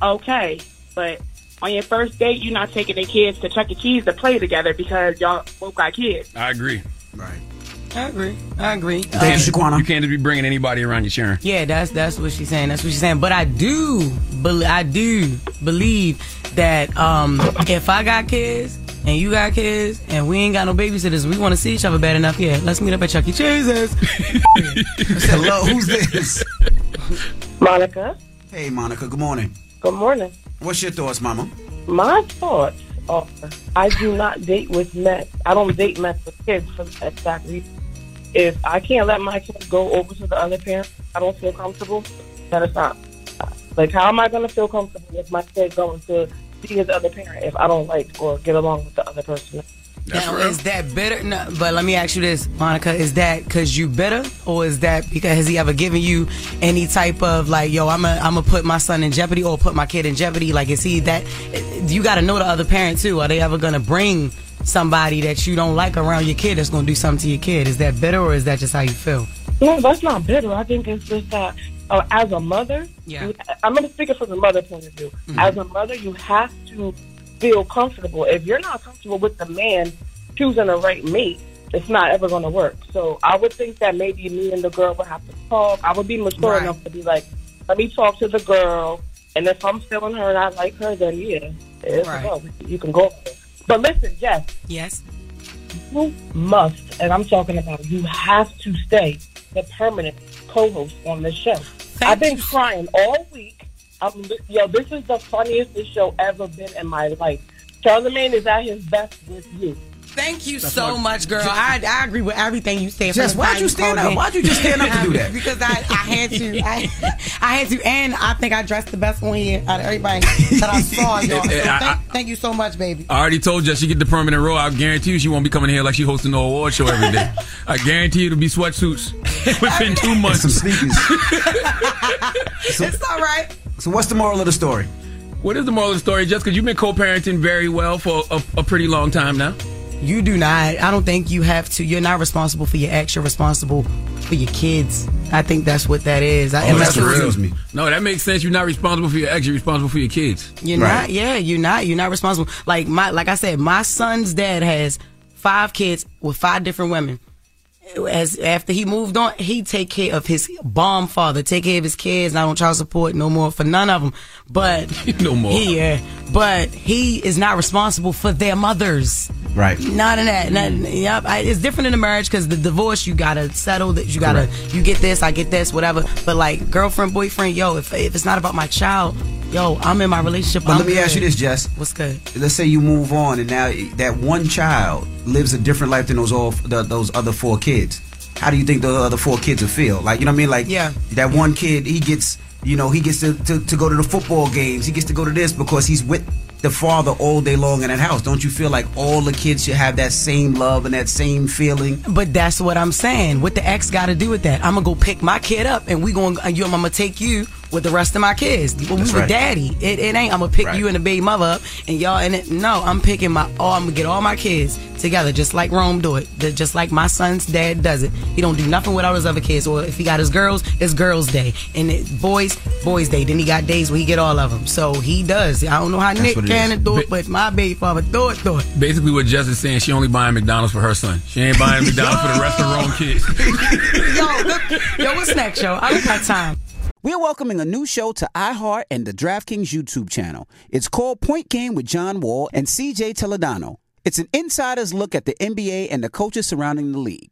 okay. But on your first date, you're not taking the kids to Chuck E. Cheese to play together because y'all both got kids. I agree. Right. I agree. I agree. Thank you, Shaquana. You can't just be bringing anybody around you, Sharon. Yeah, that's that's what she's saying. That's what she's saying. But I do, bel I do believe that um, if I got kids and you got kids and we ain't got no babysitters, we want to see each other bad enough. Yeah, let's meet up at Chuck E. Cheese's. Hello, who's this? Monica, Hey, Monica. Good morning. good morning. What's your thoughts, Mama? My thoughts are I do not date with men. I don't date men with kids for that exact reason. If I can't let my kids go over to the other parent, I don't feel comfortable, That is not. Like, how am I going to feel comfortable with my kid going to see his other parent if I don't like or get along with the other person? now, is that bitter? No, but let me ask you this, Monica: Is that because you bitter, or is that because has he ever given you any type of like, yo, I'm gonna I'm gonna put my son in jeopardy or put my kid in jeopardy? Like, is he that? You got to know the other parent too. Are they ever gonna bring somebody that you don't like around your kid that's going to do something to your kid. Is that bitter or is that just how you feel? No, that's not bitter. I think it's just that uh, as a mother, Yeah. you, I'm going to speak it from the mother point of view. Mhm. As a mother, you have to feel comfortable. If you're not comfortable with the man choosing the right mate, it's not ever going to work. So I would think that maybe me and the girl would have to talk. I would be mature Right. enough to be like, let me talk to the girl, and if I'm feeling her and I like her, then yeah, it's Right. go. You can go. But listen, Jess. Yes. You must, and I'm talking about you have to stay the permanent co-host on this show. I've been crying all week. I'm, yo, this is the funniest this show ever been in my life. Charlamagne is at his best with you. Thank you That's so much, girl. I, I agree with everything you said. The why'd you stand up? in. Why'd you just stand up to do that? because I, I had to. I, I had to, and I think I dressed the best one here out of everybody that I saw, y'all. So thank, thank you so much, baby. I already told you she get the permanent role. I guarantee you she won't be coming here like she hosting no award show every day. I guarantee you it'll be sweatsuits within two months. Some sneakers. it's all right. So what's the moral of the story? What is the moral of the story, Jessica? you've been co-parenting very well for a, a pretty long time now? You do not. I don't think you have to. You're not responsible for your ex. You're responsible for your kids. I think that's what that is. I, Oh, unless that's it was- real. No, that makes sense. You're not responsible for your ex. You're responsible for your kids. You're not. Yeah, you're not. You're not responsible. Like my, like I said, my son's dad has five kids with five different women. As after he moved on, he take care of his bomb father, take care of his kids, not on child support no more for none of them. But no more. He, yeah, but he is not responsible for their mothers. Right. Not in that. Not, yep. I, it's different in a marriage because the divorce you gotta settle that. You gotta you get this, I get this, whatever. But like girlfriend, boyfriend, yo, if if it's not about my child, yo, I'm in my relationship. But I'm let me ask you this, Jess. What's good? Let's say you move on, and now that one child lives a different life than those all the, those other four kids. How do you think the other four kids will feel? Like you know what I mean? Like Yeah. that one kid, he gets you know he gets to, to to go to the football games. He gets to go to this because he's with the father all day long in that house. Don't you feel like all the kids should have that same love and that same feeling? But that's what I'm saying. What the ex got to do with that? I'm gonna go pick my kid up, and we going. Uh, you, I'm gonna take you with the rest of my kids. When we were right. daddy, it, it ain't. I'm gonna pick Right. you and the baby mother up, and y'all. And it, no, I'm picking my. Oh, I'm gonna get all my kids together, just like Rome do it. Just like my son's dad does it. He don't do nothing without his other kids. Or if he got his girls, it's girls' day, and it, boys, boys' day. Then he got days where he get all of them. So he does. I don't know how That's Nick what it can is. do it, but my baby father do it, do it. Basically, what Jess is saying, she only buying McDonald's for her son. She ain't buying McDonald's for the rest of her own kids. yo, look, yo, what's next, yo? I don't got time. We're welcoming a new show to iHeart and the DraftKings YouTube channel. It's called Point Game with John Wall and CJ Toledano. It's an insider's look at the NBA and the coaches surrounding the league.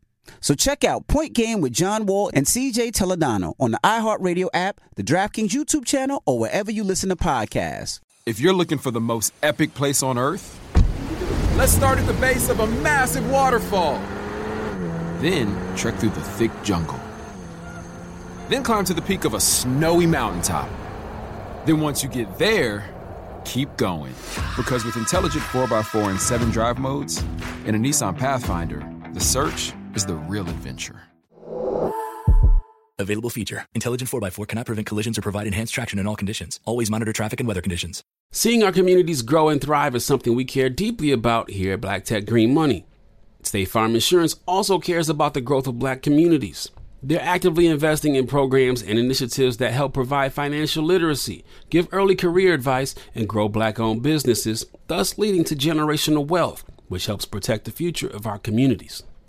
So check out Point Game with John Wall and CJ Toledano on the iHeartRadio app, the DraftKings YouTube channel, or wherever you listen to podcasts. If you're looking for the most epic place on earth, let's start at the base of a massive waterfall. Then trek through the thick jungle. Then climb to the peak of a snowy mountaintop. Then once you get there, keep going. Because with intelligent 4x4 and 7 drive modes and a Nissan Pathfinder, the search is the real adventure. Available feature. Intelligent 4x4 cannot prevent collisions or provide enhanced traction in all conditions. Always monitor traffic and weather conditions. Seeing our communities grow and thrive is something we care deeply about here at Black Tech Green Money. State Farm Insurance also cares about the growth of black communities. They're actively investing in programs and initiatives that help provide financial literacy, give early career advice, and grow black owned businesses, thus leading to generational wealth, which helps protect the future of our communities.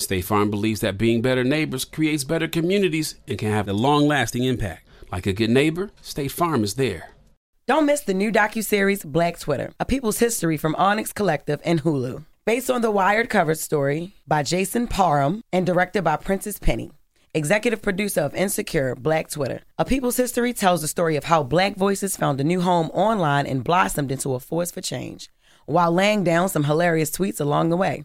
State Farm believes that being better neighbors creates better communities and can have a long lasting impact. Like a good neighbor, State Farm is there. Don't miss the new docuseries Black Twitter, A People's History from Onyx Collective and Hulu. Based on the Wired cover story by Jason Parham and directed by Prentice Penny. Executive producer of Insecure, Black Twitter. A People's History tells the story of how black voices found a new home online and blossomed into a force for change, while laying down some hilarious tweets along the way.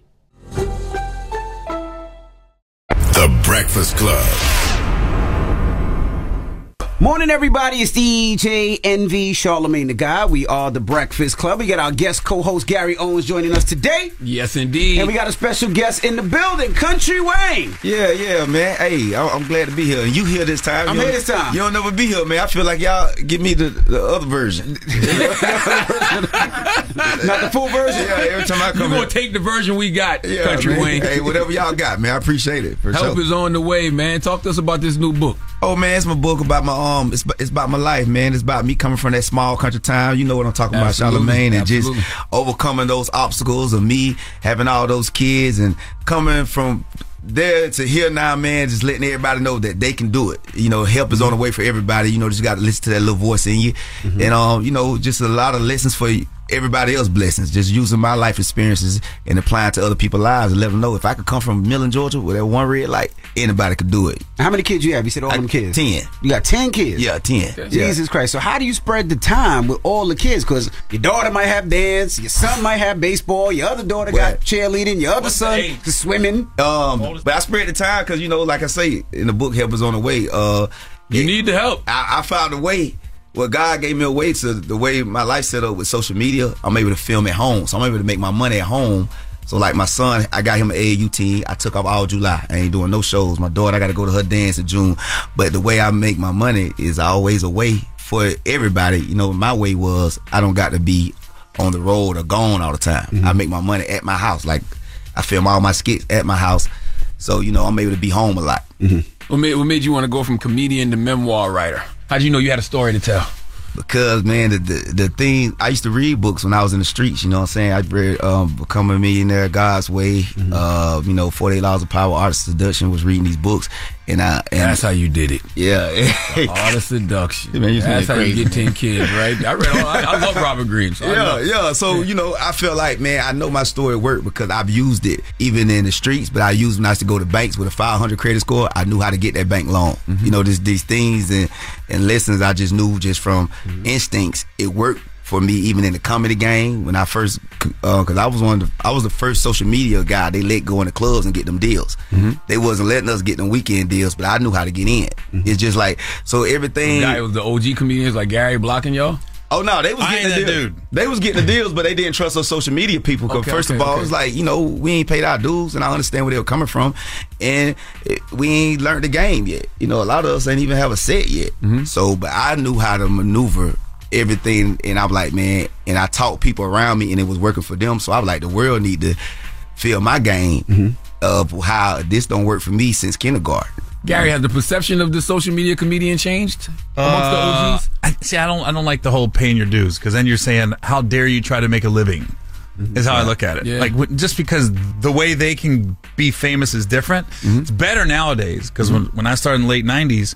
The Breakfast Club. Morning, everybody. It's DJ Envy Charlamagne the God. We are the Breakfast Club. We got our guest co-host Gary Owens joining us today. Yes, indeed. And we got a special guest in the building, Kountry Wayne. Yeah, yeah, man. Hey, I- I'm glad to be here. And you here this time. I'm You here this time. You don't never be here, man. I feel like y'all give me the, the other version. Not the full version. Yeah, every time I come, You're come going here. to take the version we got, Yeah, Country man. Wayne. Hey, whatever y'all got, man. I appreciate it. For Help sure. is on the way, man. Talk to us about this new book. Oh man, it's my book about my um, it's it's about my life, man. It's about me coming from that small country town. You know what I'm talking Absolutely, about, Charlemagne, and absolutely. just overcoming those obstacles of me having all those kids and coming from there to here now, man. Just letting everybody know that they can do it. You know, help is on the way for everybody. You know, just got to listen to that little voice in you, and um, you know, just a lot of lessons for everybody else blessings. Just using my life experiences and applying to other people's lives and let them know if I could come from Millen, Georgia, with that one red light, anybody could do it. How many kids you have? You said all them kids. Ten. You got ten kids. Yeah, ten. Jesus Christ! So how do you spread the time with all the kids? Because your daughter might have dance, your son might have baseball, your other daughter got cheerleading, your other son is swimming. Um, but I spread the time because you know, like I say in the book, help is on the way. Uh, you need the help. I, I found a way. Well, God gave me a way to the way my life set up with social media. I'm able to film at home, so I'm able to make my money at home. So like my son, I got him an AAU team. I took off all July. I ain't doing no shows. My daughter, I got to go to her dance in June. But the way I make my money is always a way for everybody. You know, my way was I don't got to be on the road or gone all the time. Mm-hmm. I make my money at my house. Like I film all my skits at my house. So you know, I'm able to be home a lot. Mm-hmm. What made, what made you want to go from comedian to memoir writer? How'd you know you had a story to tell? because man the, the the thing I used to read books when I was in the streets you know what I'm saying I read um Become a Millionaire God's Way Mm-hmm. uh you know 48 Laws of Power Art of Seduction was reading these books and I and That's how you did it. yeah all the seduction. Man, you That's how crazy. you get ten kids, right? I read. All, I, I love Robert Greene. So yeah, yeah. So you know, I feel like man, I know my story worked because I've used it even in the streets. But I used when I used to go to banks with a 500 credit score. I knew how to get that bank loan. Mm-hmm. You know, this, these things and and lessons I just knew just from Mm-hmm. instincts. It worked for me even in the comedy game when I first because I was one of the, I was the first social media guy they let go in the clubs and get them deals. Mm-hmm. They wasn't letting us get them weekend deals, but I knew how to get in. It's just like so everything. The guy was the OG comedians like Gary blocking y'all. Oh no, they was I getting the dude. They was getting the deals, but they didn't trust us social media people. Because Okay, first okay, of all, okay. it's like you know we ain't paid our dues, and I understand where they were coming from, and it, we ain't learned the game yet. You know, a lot of us ain't even have a set yet. Mm-hmm. So, but I knew how to maneuver everything, and I'm like, man, and I taught people around me, and it was working for them. So I was like, the world need to feel my game Mm-hmm. of how this don't work for me since kindergarten. Gary, has the perception of the social media comedian changed amongst the Uh, OGs? I, see, I don't, I don't like the whole paying your dues because then you're saying, "How dare you try to make a living?" Mm-hmm. Is how I look at it. Yeah. Like wh- just because the way they can be famous is different. Mm-hmm. It's better nowadays because when, mm-hmm. when I started in the late '90s,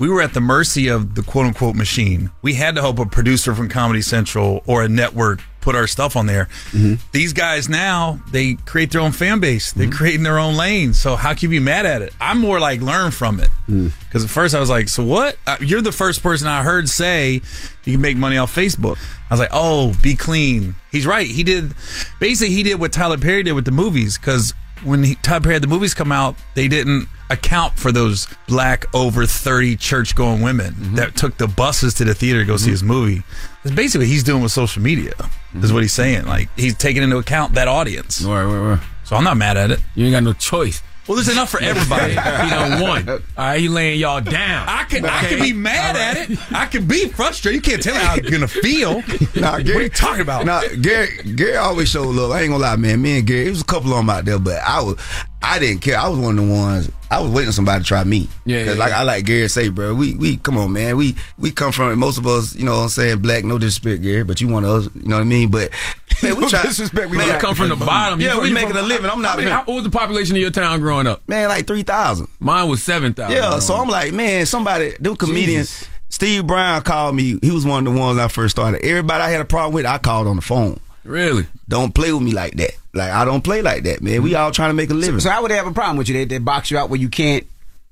we were at the mercy of the quote unquote machine. We had to hope a producer from Comedy Central or a network put our stuff on there. Mm-hmm. These guys now they create their own fan base. They're mm-hmm. creating their own lane. So how can you be mad at it? I'm more like learn from it. Mm. Because at first I was like, so what? Uh, you're the first person I heard say you can make money off Facebook. I was like, oh, be clean. He's right. He did basically he did what Tyler Perry did with the movies because when he, Tyler Perry had the movies come out, they didn't account for those black over 30 church going women mm-hmm. that took the buses to the theater to go see mm-hmm. his movie. It's basically what he's doing with social media, is mm-hmm. what he's saying. Like, he's taking into account that audience. Right, right, right. So I'm not mad at it. You ain't got no choice. Well, there's enough for everybody. he done won. All right, he laying y'all down. I can I can be mad at it. I can be frustrated. You can't tell me how I'm gonna feel. Nah, what are you talking about? Nah, Gary, Gary always showed love. I ain't gonna lie, man. Me and Gary, it was a couple of them out there, but I was, I didn't care. I was one of the ones. I was waiting on somebody to try me. Yeah, 'Cause yeah, like yeah. I like Gary say, bro. We we come on, man. We we come from most of us. You know, what I'm saying black. No disrespect, Gary, but you want us. You know what I mean? But man, we try. disrespect, we man, You come from the bottom. Yeah, from- we you making from- a living. I'm not. How many- how- what was the population of your town growing up? Man, like three thousand. Mine was seven thousand. Yeah, so I'm like, man, somebody, them comedians. Steve Brown called me. He was one of the ones I first started. Everybody I had a problem with, I called on the phone. Really? Don't play with me like that. Like I don't play like that, man. We mm. all trying to make a living. So how would they have a problem with you? They, they box you out where you can't.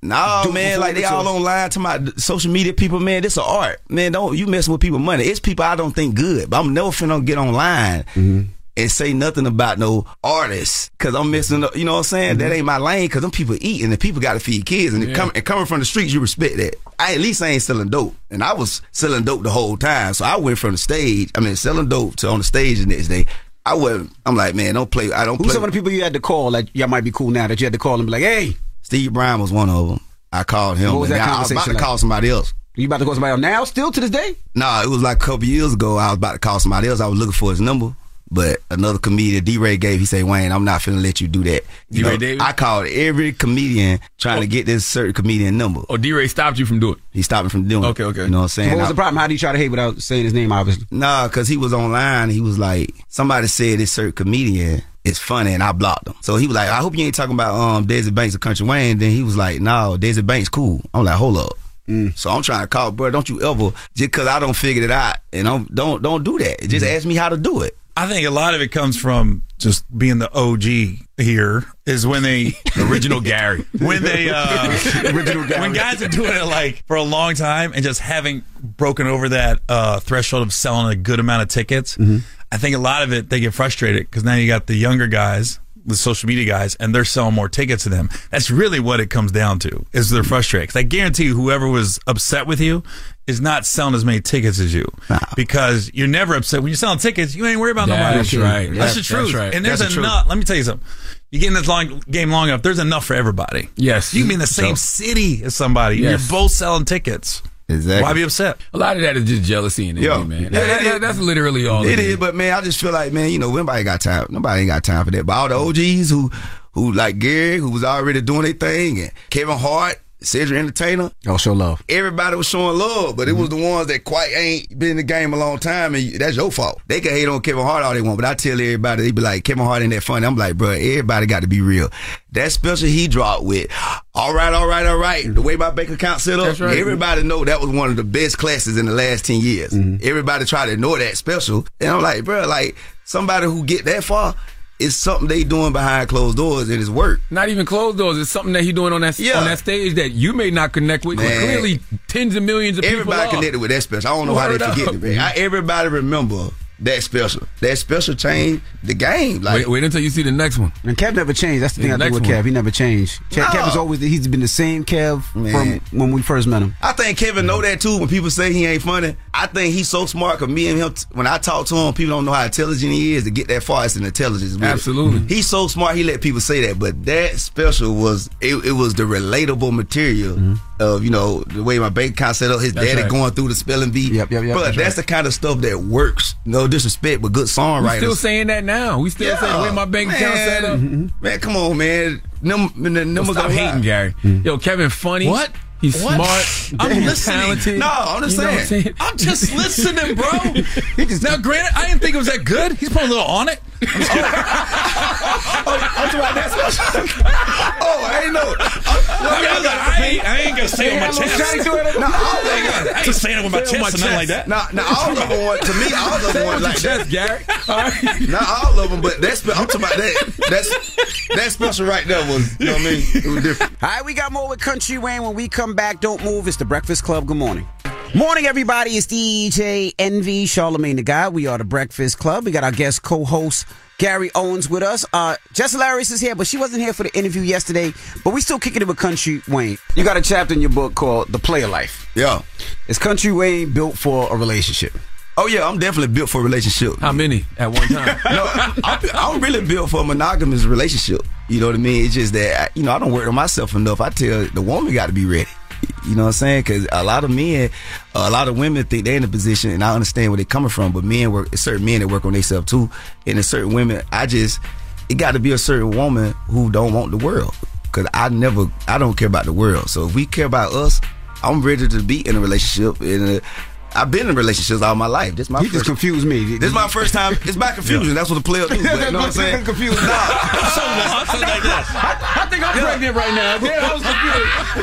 No, do man, like they all online to my social media people, man. This is art, man. Don't you messing with people money? It's people I don't think good, but I'm never finna get online mm-hmm. and say nothing about no artists because I'm missing. You know what I'm saying? That mm-hmm. ain't my lane because them people eat and the people got to feed kids and, Yeah. come, and coming from the streets, you respect that. I at least I ain't selling dope, and I was selling dope the whole time. So I went from the stage, I mean, selling dope to on the stage the next day. I wasn't. I'm like, man, don't play. I don't. Who's play. some of the people you had to call? Like y'all might be cool now that you had to call and be like, hey. Steve Brown was one of them. I called him. What was that and I was about conversation to call somebody else. You about to call somebody else now? Still to this day? Nah, it was like a couple years ago. I was about to call somebody else. I was looking for his number. But another comedian, D Ray gave, he said, Wayne, I'm not finna let you do that. You D-Ray know, Davis? I called every comedian trying to get this certain comedian number. Oh, D-Ray stopped you from doing it? He stopped me from doing it. Okay, okay. You know what I'm saying? what was I- the problem? How do you try to hate without saying his name, obviously? Nah, cause he was online. He was like, somebody said this certain comedian is funny, and I blocked him. So he was like, I hope you ain't talking about um Daisy Banks or Country Wayne. Then he was like, No, Daisy Banks cool. I'm like, hold up. So I'm trying to call, bro. Don't you ever just cause I don't figure it out and don't don't don't do that. Just ask me how to do it. I think a lot of it comes from just being the OG here is when they Original Gary. when they uh Original Gary. when guys are doing it like for a long time and just having broken over that uh threshold of selling a good amount of tickets i think a lot of it they get frustrated because now you got the younger guys the social media guys and they're selling more tickets to them that's really what it comes down to is they're frustrated 'Cause i guarantee you whoever was upset with you is not selling as many tickets as you because you're never upset when you're selling tickets you ain't worried about nobody That's right. that's, That's- the truth that's right. and there's That's the enough let me tell you something you get in this long game long enough there's enough for everybody Yes. you can be in the same So- city as somebody. Yes. You're both selling tickets. Exactly. Why be upset? A lot of that is just jealousy and Yo. envy, man. Yeah, That- it that- is. literally all It is, but man, I just feel like man, you know, nobody got time. Nobody ain't got time for that. But all the OGs who, who like Gary, who was already doing their thing, and Kevin Hart, Cedric Entertainer, Oh, show love. everybody was showing love, but it was mm-hmm. the ones that quite ain't been in the game a long time, and that's your fault. They can hate on Kevin Hart all they want, but I tell everybody, they be like, Kevin Hart ain't that funny. I'm like, bro, everybody got to be real. That special he dropped with, all right, all right, all right, the way my bank account set up, right. everybody know that was one of the best classes in the last 10 years. Mm-hmm. Everybody try to ignore that special, and I'm like, bro, like, somebody who get that far, it's something they doing behind closed doors, and it's work. Not even closed doors. It's something that he doing on that Yeah. on that stage that you may not connect with. Clearly, tens of millions of Everybody people are. connected with that special. I don't know how they forget it, man. I, everybody remember that special. That special changed the game. Like Wait, wait until you see the next one. And Kev never changed. That's the thing Yeah, I think with Kev. one. He never changed. Kev, No. Kev is always he's been the same Kev Man. from when we first met him. I think Kevin know that too. When people say he ain't funny, I think he's so smart. Cause me and him, when I talk to him, people don't know how intelligent he is to get that far. It's an intelligence. with it. Absolutely. he's so smart. He let people say that. But that special was it. it was the relatable material mm-hmm. Of you know the way my bank account set up. His That's daddy right. going through the spelling bee. Yep, yep, yep, But that's that's, right. the kind of stuff that works. No disrespect, but good We songwriters. still saying that now. We still saying the way my bank account set up. Mm-hmm. Man, come on, man. Num- n- n- Yo, numbers stop hating, lie. Gary. Mm-hmm. Yo, Kevin, funny. What? He's What? smart. I'm He's listening. talented. No, I'm just You know what saying. I'm just listening, bro. now, granted, I didn't think it was that good. He's putting a little on it. I'm talking about that special. oh, I ain't know. I, ain't, I ain't gonna say it with my chest. No, all. I ain't saying it with my Say it on chest or nothing like that. Now, now all of them to me. All of them want like that. Gary. Not all of them, but that's I'm talking about that. That's that special right there was. You know what I mean? It was different. All right, we got more with Kountry Wayne when we come back. Don't move. It's the Breakfast Club. Good morning. Morning, everybody. It's DJ Envy Charlamagne the God. We are the Breakfast Club. We got our guest co-host Gary Owens with us. Uh, Jess Hilarious is here, but she wasn't here for the interview yesterday. But we still kicking it with Kountry Wayne. You got a chapter in your book called "The Player Life." Yeah. Is Kountry Wayne built for a relationship? Oh yeah, I'm definitely built for a relationship. How many at one time? no, I'm, I'm really built for a monogamous relationship. You know what I mean? It's just that you know I don't work on myself enough. I tell the woman got to be ready. You know what I'm saying? Because a lot of men, a lot of women think they're in a position, and I understand where they're coming from. But men work, certain men that work on themselves too, and there's certain women. I just, it got to be a certain woman who don't want the world. Because I never, I don't care about the world. So if we care about us, I'm ready to be in a relationship. And I've been in relationships all my life. This my He first, just confused me. This is my first time. It's my confusion. That's what the player do. But, you know what I'm saying? confused. I think I'm pregnant right now. Yeah, I was confused.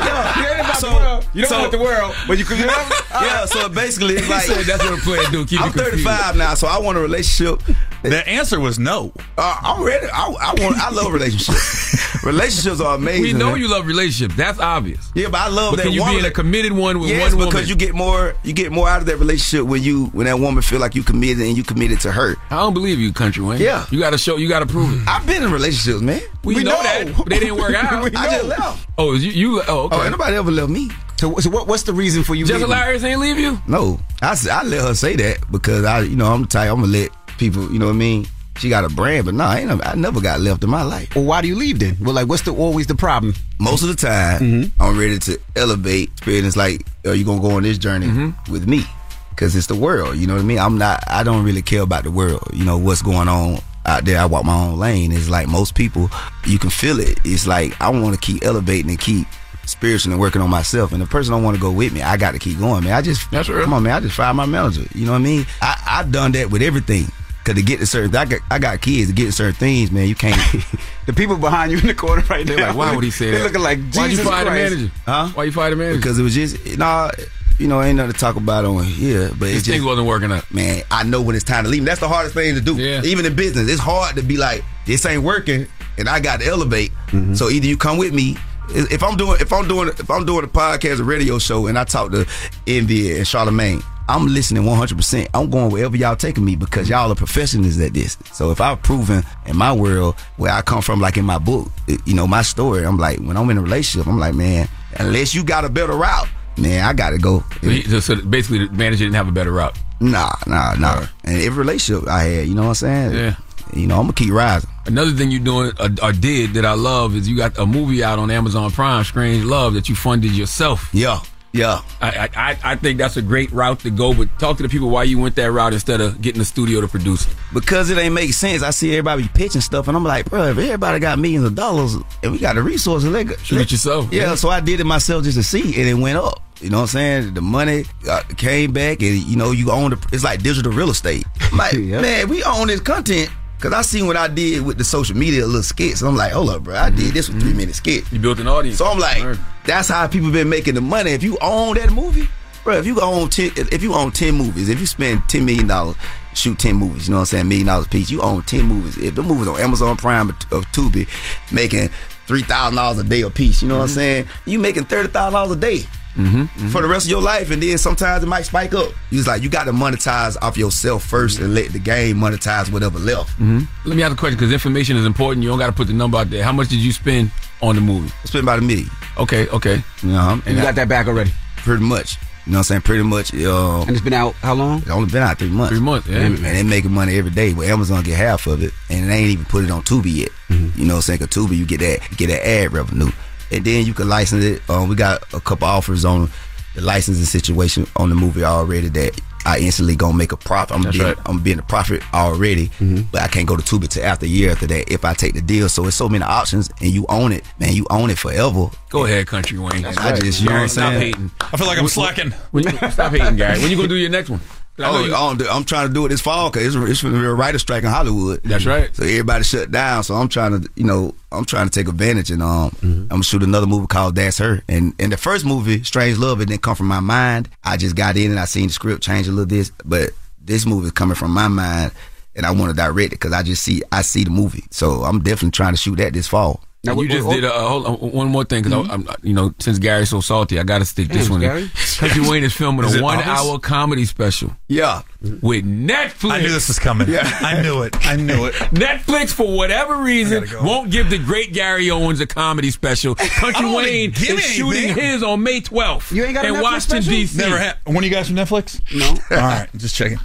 Yeah, you ain't about So- the world. You don't so- want the world, but you can. yeah, so basically it's like said that's what a player do. Keep I'm 35 now, so I want a relationship. The answer was no. Uh, I'm ready. I, I want. I love relationships. relationships are amazing. We know man. you love relationships. That's obvious. Yeah, but I love But that can you woman. be in a committed one with yes, one because you get more. You get more out of that relationship when you when that woman feel like you committed and you committed to her. I don't believe you, Kountry Wayne. Yeah. you got to show. You got to prove it. I've been in relationships, man. We, know, that but they didn't work out. I just left. Oh, you, you oh okay. Oh, nobody ever left me. So, so what, what's the reason for you? Just leaving? hilarious ain't leave you. No, I, I let her say that because I, you know, I'm the type I'm gonna let people, you know what I mean. She got a brand, but no, I, ain't, I never got left in my life. Well, why do you leave then? Well, like, what's the always the problem? Most of the time, Mm-hmm. I'm ready to elevate. Spirit is like, are you gonna go on this journey Mm-hmm. with me? Because it's the world. You know what I mean? I'm not. I don't really care about the world. You know what's going on out there. I walk my own lane. It's like most people, you can feel it. It's like I want to keep elevating and keep spiritually and working on myself. And the person don't want to go with me, I got to keep going, man. I just That's real. come on, man. I just fired my manager. You know what I mean? I I've done that with everything. Cause to get to certain, I got I got kids to get to certain things, man. You can't. The people behind you in the corner right They're now. like, why would he say that? Looking like Why'd you Jesus fire the manager? Huh? Why you fired the manager? because it was just nah, you know, ain't nothing to talk about on here. But His thing just wasn't working out. man, I know when it's time to leave. That's the hardest thing to do. Yeah. Even in business, it's hard to be like, this ain't working, and I got to elevate. Mm-hmm. So either you come with me. If I'm doing, if I'm doing, if I'm doing a podcast, a radio show, and I talk to Envy and Charlamagne, I'm listening 100. percent I'm going wherever y'all taking me because y'all are professionals at this. So if I've proven in my world where I come from, like in my book, you know, my story, I'm like, when I'm in a relationship, I'm like, man, unless you got a better route, man, I gotta go. So, so, basically, the manager didn't have a better route. Nah, nah, nah. And every relationship I had, you know what I'm saying? Yeah. You know, I'm gonna keep rising. Another thing you're doing uh, or did that I love is you got a movie out on Amazon Prime, Strange Love, that you funded yourself. Yeah, yeah. I, I I think that's a great route to go, but talk to the people why you went that route instead of getting the studio to produce it. Because it ain't make sense. I see everybody pitching stuff, and I'm like, bro, if everybody got millions of dollars and we got the resources, let, go. Shoot it yourself. Yeah, so I did it myself just to see, and it went up. You know what I'm saying? The money uh, came back, and you know you own the. It's like digital real estate. I'm like, Yeah. man, we own this content. Cause I seen what I did with the social media a little skits. I'm like, hold up, bro. I did mm-hmm. this with three mm-hmm. minute skit. You built an audience. So I'm like, that's how people been making the money. If you own that movie, bro, if you own ten, if you own ten movies, if you spend ten million dollars, shoot ten movies, you know what I'm saying, million dollars a piece, you own ten movies. If the movies on Amazon Prime or, or Tubi making three thousand dollars a day a piece, you know what I'm mm-hmm. saying, you making thirty thousand dollars a day. For the rest of your life, and then sometimes it might spike up. It's like you got to monetize off yourself first, and let the game monetize whatever left. Let me ask a question because information is important. You don't got to put the number out there. How much did you spend on the movie? I spent about a million. Okay, okay. You know, And you got that back already. pretty much. You know what I'm saying? Pretty much. Um, And it's been out how long? It's only been out three months. Three months, yeah. And, and they making money every day. But Amazon get half of it, and they ain't even put it on Tubi yet. Mm-hmm. You know what I'm saying? 'Cause Tubi, you get that, you get that ad revenue, and then you can license it. Um, we got a couple offers on the licensing situation on the movie already that I instantly gonna make a profit. I'm That's being, right. Mm-hmm. I'm being a profit already, but I can't go to Tubi till after a year after that if I take the deal. So it's so many options, and you own it, man. You own it forever. Go ahead, Kountry Wayne. I just, you know what I'm Stop saying? hating. I feel like I'm slacking. When you, stop hating, Gary. When you gonna do your next one? Oh, I'm, trying to do it this fall because it's, it's going to be a writer's strike in Hollywood. That's right. So everybody shut down. So I'm trying to, you know, I'm trying to take advantage, and um, I'm gonna shoot another movie called That's Her. And in the first movie, Strange Love, it didn't come from my mind. I just got in and I seen the script change a little this, but this movie is coming from my mind, and I want to direct it because I just see I see the movie. So I'm definitely trying to shoot that this fall. Now, you just did a, uh, hold on, one more thing because I'm, you know, since Gary's so salty, I got to stick this Damn, one Gary. in. Kountry Wayne is filming Is a one-hour comedy special. Yeah, with Netflix. I knew this was coming. Yeah. I knew it. I knew it. Netflix, for whatever reason, go. won't give the great Gary Owens a comedy special. Country I don't wanna Wayne give is shooting his on May 12th You ain't got a in Netflix Washington, special? D.C. Never had. One of you guys from Netflix? No. All right, just checking.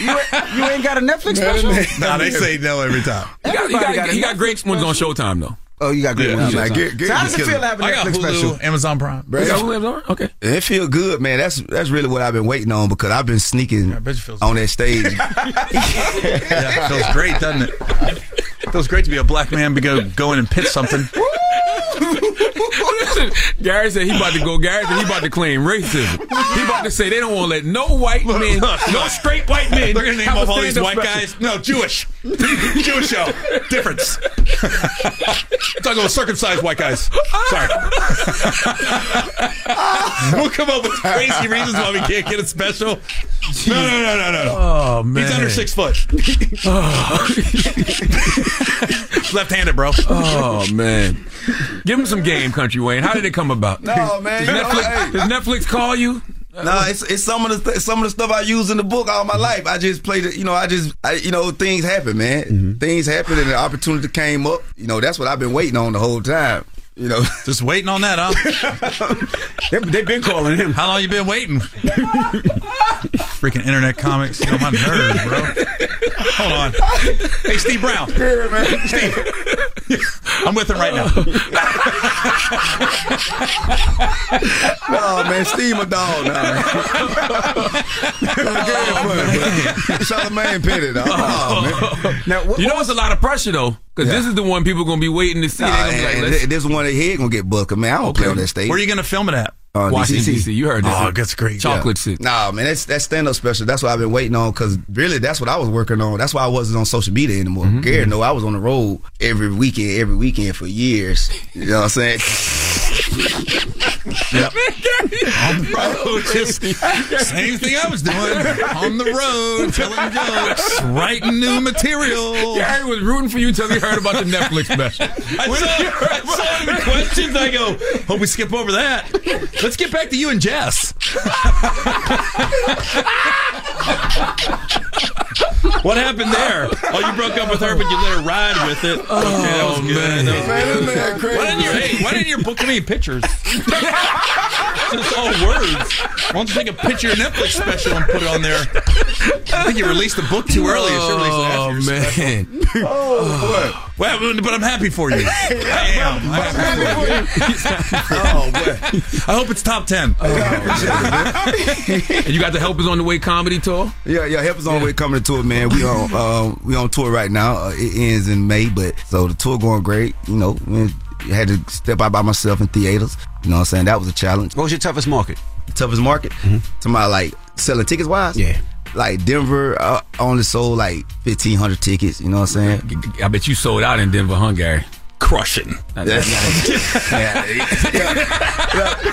You ain't got a Netflix special? no, they say no every time. He got, he Everybody got, got a he got great ones on Showtime, though. Oh, you got good Yeah, ones. like, on Gary- Showtime. Gary so how does it feel killing to have got Netflix Hulu, special? Amazon Prime. Bro, You got Hulu, Amazon? Okay. It feel good, man. That's that's really what I've been waiting on because I've been sneaking bet you feels on that stage. Yeah, it feels great, doesn't it? It feels great to be a black man, be go, go in and pitch something. Listen, Gary said he about to go. Gary said he about to claim racism. He about to say they don't want to let no white men, no straight white men. They're gonna name off all these white guys. No, Jewish. Jewish show. Difference. Talking about circumcised white guys. Sorry. we'll come up with crazy reasons why we can't get a special. No, no, no, no, no, no. Oh man, He's under six foot. Oh. Left-handed, bro. Oh man, give him some game, Kountry Wayne. How did it come about? No, man, Does you know, Netflix, hey. does Netflix call you? No, it's it's some of the th- some of the stuff I use in the book all my life. I just played it, you know. I just, I, you know, things happen, man. Mm-hmm. Things happen, and the opportunity came up. You know, that's what I've been waiting on the whole time. You know, Just waiting on that, huh? They, they've been calling him. How long you been waiting? Freaking internet comics. You know, my nerves, bro. Hold on. Hey, Steve Brown. Yeah, man. Steve. I'm with him right now. no, oh, man, Steve my dog now. Charlamagne Petty, dog. Oh, man. Now, what, You know, it's a lot of pressure though, because this is the one people gonna be waiting to see. Nah, gonna be and- like, and this one head gonna get booked. Man, I don't play on that stage. Where are you going to film it at? Uh, Washington DCC. D.C. You heard this? Oh, that's great. Chocolate City. Nah, man, that's that stand up special. That's what I've been waiting on because really, that's what I was working on. That's why I wasn't on social media anymore. Mm-hmm. Gary, know I was on the road every weekend, every weekend for years. You know what I'm saying? Yep. on the road. Just same thing I was doing. On the road, telling jokes, writing new material. Gary was rooting for you until he heard about the Netflix special. I saw, I saw the questions. I go, hope we skip over that. Let's get back to you and Jess. what happened there? Oh, you broke up with her, but you let her ride with it. Oh, okay, that was good. That was Man, this man crazy. Why didn't you? Hey, why didn't you book any pictures? Just all words. Why don't you take a picture of your Netflix special and put it on there? I think you released the book too early. You release it after Oh your special. man, Oh, Well, but I'm happy for you. I am. I'm happy for you. oh, boy. I hope it's top ten. and you got the Help is on the Way comedy tour. Yeah, yeah. Help is on the way coming to tour, man. We on um, we on tour right now. Uh, it ends in May, but so the tour going great. You know, we had to step out by myself in theaters. You know what I'm saying? That was a challenge. what was your toughest market? toughest market. To my like selling tickets wise. Yeah. Like Denver, uh, only sold like fifteen hundred tickets. You know what I'm saying? I bet you sold out in Denver, Hungary Crushing. Yeah, yeah.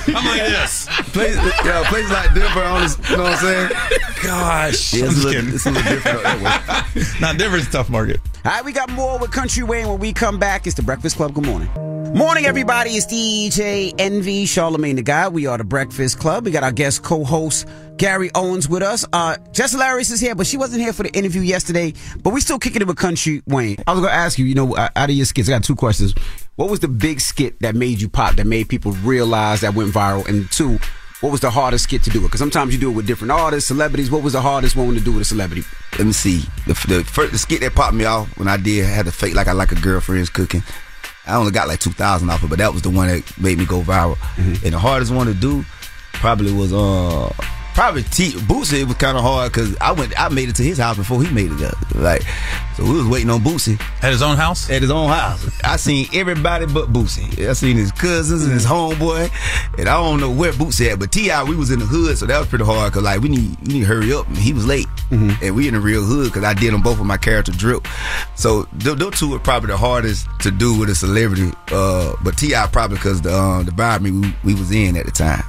I'm like this. Places, yeah, places like Denver, only, you know what I'm saying? Gosh. Yeah, I'm it's, a little, it's a little different that way. Not Denver's a tough market. All right, we got more with Kountry Wayne when we come back. It's the Breakfast Club. Good morning. Morning, everybody. It's DJ Envy, Charlamagne the God. We are the Breakfast Club. We got our guest co-host Gary Owens with us. Uh, Jess Hilarious is here, but she wasn't here for the interview yesterday. But we still kicking it with Kountry Wayne. I was gonna ask you, you know, out of your skits, I got two questions. What was the big skit that made you pop? That made people realize that went viral? And two, what was the hardest skit to do it? Because sometimes you do it with different artists, celebrities. What was the hardest one to do with a celebrity? Let me see. The, the first the skit that popped me off when I did had to fake like I like a girlfriend's cooking. I only got like two thousand off it, but that was the one that made me go viral. And the hardest one to do probably was uh probably T Boosie It was kind of hard because I went I made it to his house before he made it up. Like so we was waiting on Boosie at his own house. At his own house. I seen everybody but Boosie. I seen his cousins and his homeboy, and I don't know where Boosie at. But T.I. we was in the hood, so that was pretty hard because like we need we need to hurry up. He was late, and we in the real hood because I did them both with my character drip. So th- those two were probably the hardest to do with a celebrity. Uh, but T.I. probably because the um, the environment we, we was in at the time.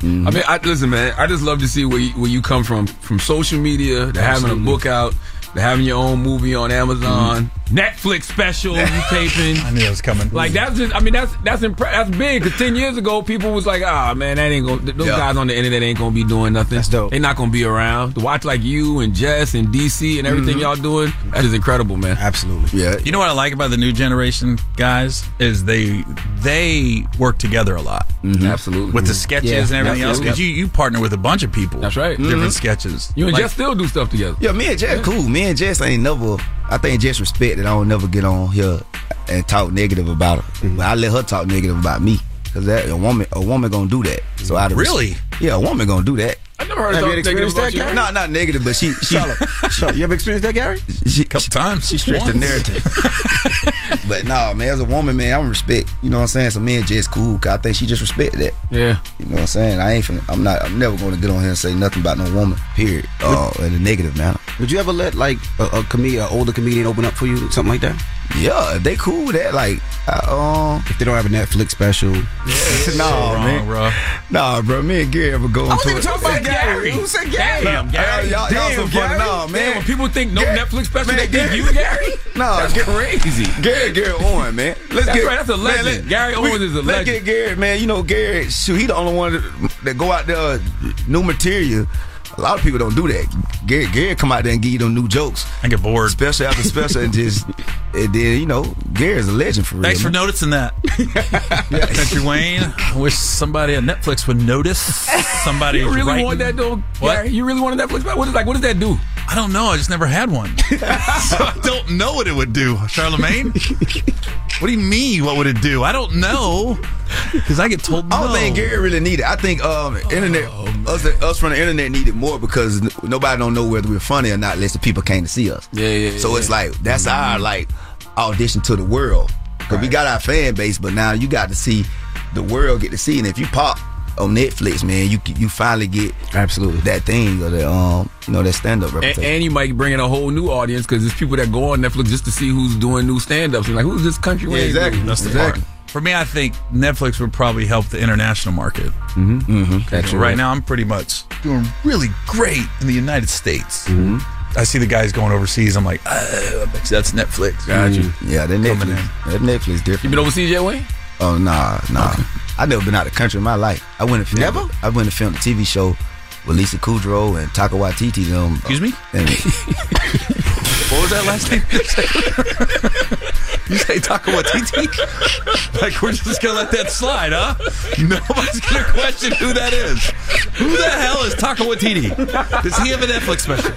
Mm-hmm. I mean, I, listen, man. I just love to see where you, where you come from, from social media to having a book out, to having your own movie on Amazon, mm-hmm. Netflix special you taping. I knew it was coming. Like that's just, I mean, that's that's impre- that's big. Cause ten years ago, people was like, ah, man, that ain't gonna. Those Yeah. guys on the internet ain't gonna be doing nothing. That's dope. They're not gonna be around to watch like you and Jess and DC and everything Mhm. y'all doing. That is incredible, man. Absolutely. Yeah. You know what I like about the new generation guys is they they work together a lot. Absolutely. With the sketches Yeah, and everything else. absolutely. Because you, you partner with a bunch of people. That's right. Different Mhm. sketches. You and Like- Jess still do stuff together. Yeah, me and Jess cool. Me and Jess ain't never. I think just respect that I don't never get on here and talk negative about her. Mhm. But I let her talk negative about me because that a woman a woman gonna do that. So I Really? yeah, a woman gonna do that. I never heard Have of you experienced that. Gary? No, not negative, but she she. you ever experienced that, Gary? She, couple times. She stretched the narrative. but no, man, as a woman, man, I'm respect. You know what I'm saying? So men just cool. Cause I think she just respect that. Yeah. You know what I'm saying? I ain't. Finna, I'm not. I'm never going to get on here and say nothing about no woman. Period. Uh, in a negative manner. Would you ever let like a, a comedian, an older comedian, open up for you, something like that? Yeah, if they cool with that. Like, I, um, if they don't have a Netflix special, no, man. bro. Nah, bro. Me and Gary ever go I was even talking about Gary. Who said Gary? Damn, Gary. Y'all, y'all Damn, some Gary. funny. Nah, Damn, man. when people think no Gary- Netflix special, man, they think you, Gary. No, That's Gary- crazy. Gary, Gary Owen, man. Let's That's get right, that's a man, legend. Gary Owens is a let's legend. get Gary, man. You know, Gary. Shoot, he the only one that, that go out there new material. A lot of people don't do that. Gary, Gary come out there and give you them new jokes. I get bored. Special after special, and just and then you know, Gary's a legend for real. Thanks for man. noticing that. Kountry Wayne. I wish somebody at Netflix would notice. Somebody You really writing- want that though, What? Gary? You really want a Netflix special? What is like? What does that do? I don't know. I just never had one. so I don't know what it would do. Charlamagne? what do you mean? What would it do? I don't know. Because I get told. I don't think Gary really needed. it. I think um, internet us, us from the internet needed it more because nobody don't know whether we're funny or not unless the people came to see us. Yeah, yeah. So it's like that's our like audition to the world because we got our fan base, but now you got to see the world get to see. And if you pop on Netflix, man, you you finally get absolutely that thing or the um you know that stand up And, and you might bring in a whole new audience because there's people that go on Netflix just to see who's doing new stand-ups. And like, who's this Kountry? Wayne dude? That's the Exactly. part. For me, I think Netflix would probably help the international market. Mm-hmm. Mm-hmm. That's right now, I'm pretty much doing really great in the United States. I see the guys going overseas. I'm like, uh, I bet you that's Netflix. Got you. Yeah, that Coming Netflix. That Netflix different. You been overseas yet, Wayne? Oh nah, nah. I never been out of the country in my life. I went and filmed. Never? I went and filmed a TV show with Lisa Kudrow and Taika Waititi. Them. Excuse me? And What was that last name? you say Taco Watiti? like we're just gonna let that slide, huh? Nobody's gonna question who that is. Who the hell is Taco Watiti? Does he have a Netflix special?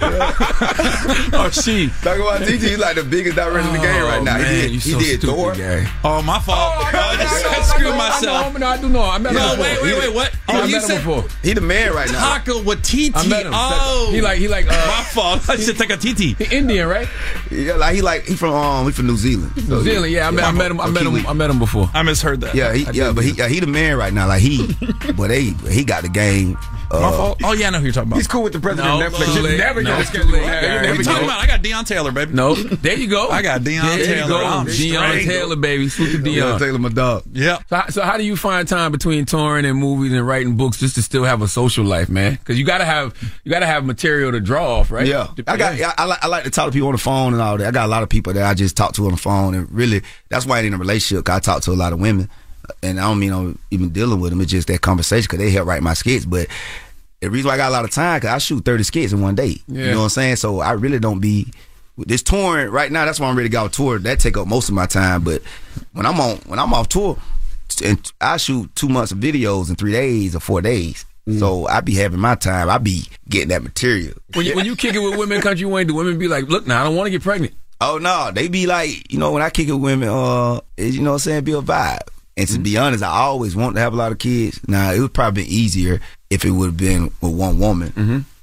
oh, she. Taika Waititi, he's like the biggest director in the game right now. man, he did, you he so did stupid, Thor. Gary. Oh, my fault. Oh, I just I know, screwed I know, myself. I know, I do know. I met him No, before. wait, wait, wait. What? I Oh, you met him said before. He the man right now. Taco Watiti. I met him. Oh, He like he like uh, my fault. I said Taco Titi. he Indian, right? Yeah, like he like he from um he from New Zealand. So, New Zealand. Yeah, I met, I met him. I met him. I met him before. I misheard that. Yeah, he, yeah, did but he yeah, he the man right now. Like he, but they he got the game. My Uh, fault. Oh yeah, I know who you're talking about. he's cool with the president No, of Netflix. too Should late. never No, get it's a too late. schedule. Yeah, Yeah, you What are never you talking about? I got Deon Taylor, baby. No, there you go. I got Deon there you Taylor. go. I'm Deon. Taylor, baby. Salute to yeah, Deon. Taylor, my dog. Yeah. So, how- so how do you find time between touring and movies and writing books just to still have a social life, man? Because you gotta have you gotta have material to draw off, right? Yeah, I got. Yeah, I like. I like to talk to people on the phone and all that. I got a lot of people that I just talk to on the phone, and really, that's why I ain't in a relationship. I talk to a lot of women, and I don't mean I'm even dealing with them. It's just that conversation because they help write my skits. But the reason why I got a lot of time because I shoot thirty skits in one day. You know what I'm saying? So I really don't be. This touring right now, that's why I'm ready to go tour. That take up most of my time. But when I'm on, when I'm off tour, and I shoot two months of videos in three days or four days. So I be having my time. I be getting that material. When you, when you kick it with women, Kountry Wayne, do women be like, "Look, now I don't want to get pregnant." Oh no, they be like, you know, when I kick it with women, uh, you know what I'm saying, be a vibe. And to be honest, I always wanted to have a lot of kids. Now it would probably been easier if it would have been with one woman.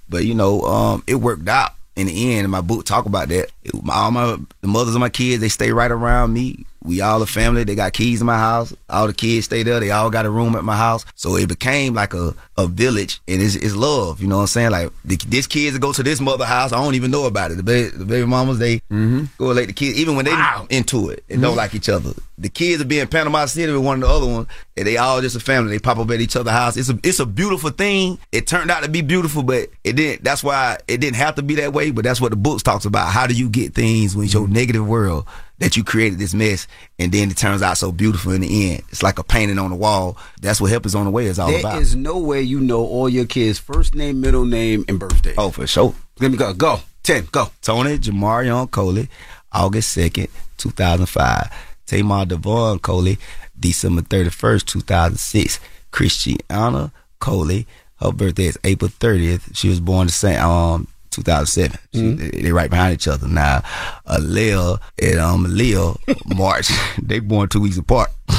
But you know, um, it worked out in the end. In my book, talk about that. All my the mothers of my kids, they stay right around me. We all a family. They got keys in my house. All the kids stay there. They all got a room at my house. So it became like a, a village, and it's, it's love. You know what I'm saying? Like the, this kids that go to this mother house, I don't even know about it. The baby, the baby mamas, they mm-hmm. go like the kids, even when they into it and mm-hmm. don't like each other. The kids will be in Panama City with one of the other ones, and they all just a family. They pop up at each other's house. It's a it's a beautiful thing. It turned out to be beautiful, but it didn't. That's why it didn't have to be that way. But that's what the books talks about. How do you get things when your negative world that you created this mess, and then it turns out so beautiful in the end? It's like a painting on the wall. That's what help is on the way is all There about. is no way you know all your kids' first name, middle name, and birthday. Oh, for sure. Let me go. Go. Ten. Go. Tony Jamarion Coley, August 2nd, 2005. Tamar Devon Coley, December 31st, 2006. Christiana Coley, her birthday is April 30th. She was born the same, um, 2007. She- they, right behind each other. Now, Alea and um, Leo, March, they born two weeks apart.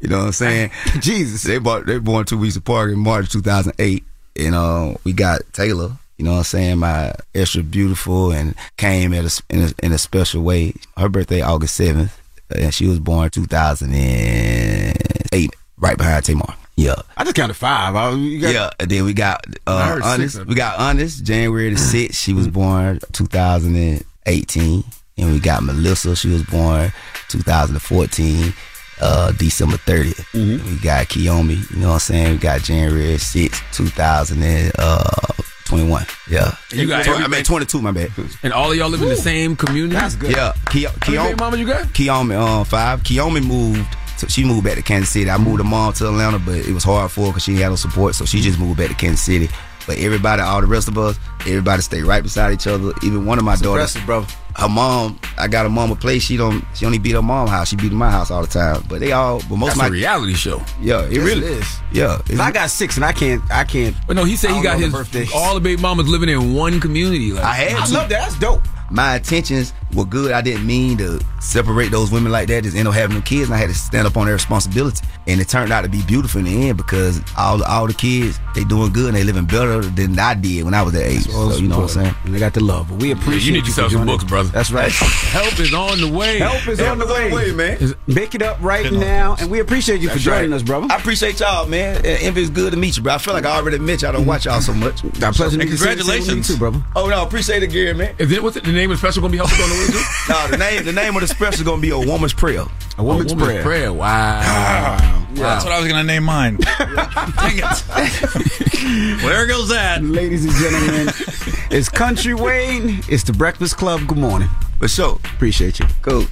you know what I'm saying? Jesus. They, bought, they born two weeks apart in March 2008. And uh, we got Taylor, you know what I'm saying? My extra beautiful and came at a, in, a, in a special way. Her birthday August 7th, and she was born 2008, right behind Tamar. Yeah. I just counted five. I, you got, yeah, and then we got uh, Honest. We got Honest, January the 6th. She was born 2018. And we got Melissa. She was born 2014, uh, December 30th. Mm-hmm. We got Kiyomi, you know what I'm saying? We got January 6th, 2021. Yeah. You got Tw- I every- mean, 22, my bad. And all of y'all live in the same community. That's good. Yeah. Ki- How baby mamas you got? Kiyomi, um, five. Kiyomi moved. To, she moved back to Kansas City. I moved her mom to Atlanta, but it was hard for her because she had no support, so she just moved back to Kansas City. But everybody, all the rest of us, everybody stay right beside each other. Even one of my daughters, impressive, bro. Her mom, I got a mom a place. She don't. She only beat her mom house. She beat my house all the time. But they all. But most That's of my a reality show. Yeah, it Yes, really it is. Yeah, If I got six and I can't, I can't. But no, he said he got his the birthdays. all the baby mamas living in one community. Like I had I to. love that. That's dope. my intentions were good. I didn't mean to separate those women like that. Just end up having them kids, and I had to stand up on their responsibility. And it turned out to be beautiful in the end because all all the kids they doing good and they living better than I did when I was that age. So you know what I'm saying? And they got the love. But we Yeah, appreciate you need to for sell some books, brother. That's right. Help is on the way. Help is on the way, man. Make it up right now, and we appreciate you for joining right. us, brother. I appreciate y'all, man. And If it's good to meet you, bro. I feel like I already met you. I don't watch y'all so much. Our pleasure. And congratulations. too, brother. Oh no, appreciate it, Gary, man. Is it what's it, the name of the special gonna be help is on the way too? No, the name the name of the special is gonna be a woman's prayer. A woman's, A woman's prayer. prayer. Wow. That's what I was gonna name mine. Dang it. well, there goes that. Ladies and gentlemen, it's Kountry Wayne. It's the Breakfast Club. Good morning. For sure. Appreciate you. Cool.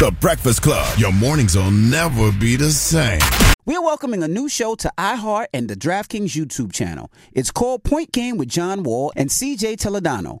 The Breakfast Club. Your mornings will never be the same. We are welcoming a new show to iHeart and the DraftKings YouTube channel. It's called Point Game with John Wall and CJ Toledano.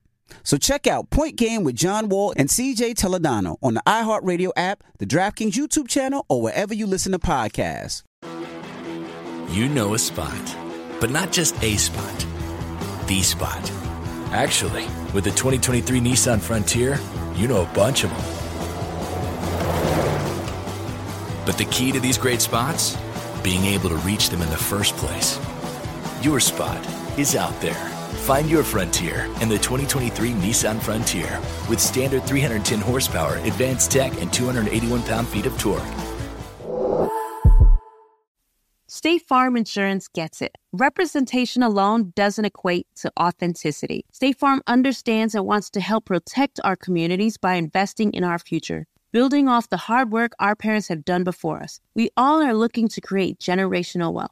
So check out Point Game with John Wall and CJ Toledano on the iHeartRadio app, the DraftKings YouTube channel, or wherever you listen to podcasts. You know a spot, but not just a spot, the spot. Actually, with the 2023 Nissan Frontier, you know a bunch of them. But the key to these great spots? Being able to reach them in the first place. Your spot is out there. Find your frontier in the 2023 Nissan Frontier with standard 310 horsepower, advanced tech, and 281 pound feet of torque. State Farm Insurance gets it. Representation alone doesn't equate to authenticity. State Farm understands and wants to help protect our communities by investing in our future. Building off the hard work our parents have done before us, we all are looking to create generational wealth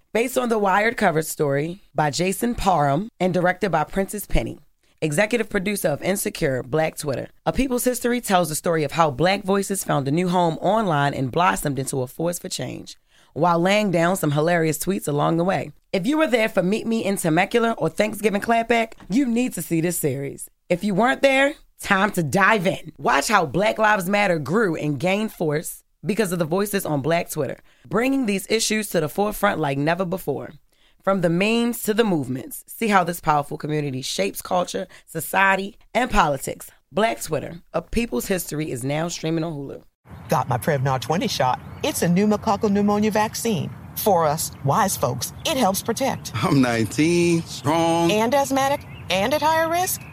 Based on the Wired cover story by Jason Parham and directed by Prentice Penny. Executive producer of Insecure, Black Twitter. A People's History tells the story of how black voices found a new home online and blossomed into a force for change, while laying down some hilarious tweets along the way. If you were there for Meet Me in Temecula or Thanksgiving Clapback, you need to see this series. If you weren't there, time to dive in. Watch how Black Lives Matter grew and gained force because of the voices on Black Twitter, bringing these issues to the forefront like never before. From the memes to the movements, see how this powerful community shapes culture, society, and politics. Black Twitter, a people's history, is now streaming on Hulu. Got my Prevnar 20 shot. It's a pneumococcal pneumonia vaccine. For us, wise folks, it helps protect. I'm 19, strong. And asthmatic, and at higher risk.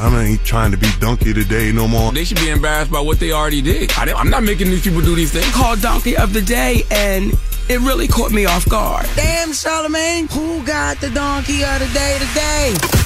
I ain't trying to be donkey today no more. They should be embarrassed by what they already did. I, am not making these people do these things. Called Donkey of the Day, and it really caught me off guard. Damn, Charlamagne, who got the Donkey of the Day today?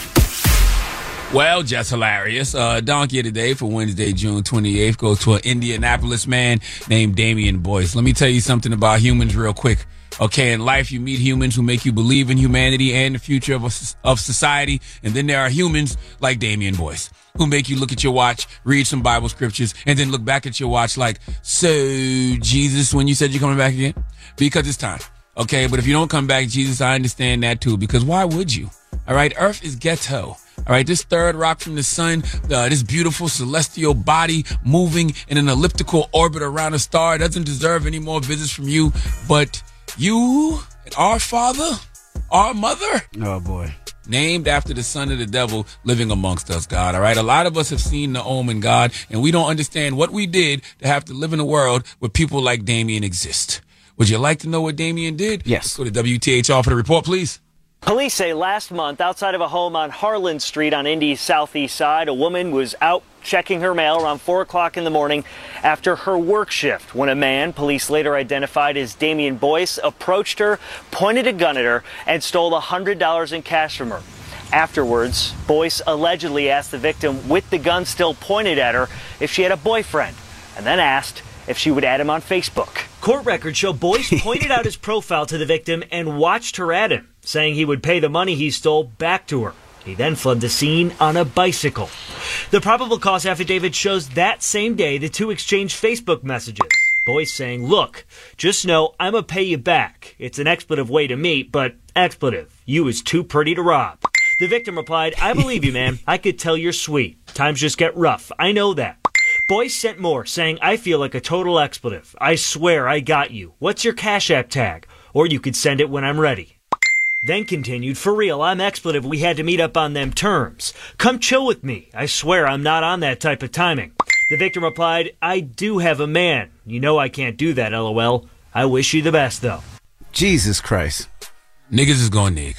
Well, just hilarious. Uh, donkey of the day for Wednesday, June 28th goes to an Indianapolis man named Damian Boyce. Let me tell you something about humans real quick. Okay, in life, you meet humans who make you believe in humanity and the future of, a, of society. And then there are humans like Damien Boyce who make you look at your watch, read some Bible scriptures, and then look back at your watch like, so Jesus, when you said you're coming back again? Because it's time. Okay, but if you don't come back, Jesus, I understand that too. Because why would you? All right, Earth is ghetto. All right, this third rock from the sun, uh, this beautiful celestial body moving in an elliptical orbit around a star doesn't deserve any more visits from you. But you, our father, our mother, Oh boy. named after the son of the devil living amongst us, God. All right. A lot of us have seen the omen, God, and we don't understand what we did to have to live in a world where people like Damien exist. Would you like to know what Damien did? Yes. Let's go to WTHR for the report, please. Police say last month, outside of a home on Harlan Street on Indy's southeast side, a woman was out checking her mail around 4 o'clock in the morning after her work shift when a man, police later identified as Damian Boyce, approached her, pointed a gun at her, and stole $100 in cash from her. Afterwards, Boyce allegedly asked the victim, with the gun still pointed at her, if she had a boyfriend, and then asked if she would add him on Facebook. Court records show Boyce pointed out his profile to the victim and watched her at him, saying he would pay the money he stole back to her. He then fled the scene on a bicycle. The probable cause affidavit shows that same day the two exchanged Facebook messages. Boyce saying, Look, just know I'ma pay you back. It's an expletive way to meet, but expletive. You is too pretty to rob. The victim replied, I believe you, man. I could tell you're sweet. Times just get rough. I know that. Boyce sent more, saying, I feel like a total expletive. I swear I got you. What's your Cash App tag? Or you could send it when I'm ready. Then continued, For real, I'm expletive. We had to meet up on them terms. Come chill with me. I swear I'm not on that type of timing. The victim replied, I do have a man. You know I can't do that, lol. I wish you the best, though. Jesus Christ. Niggas is going nig.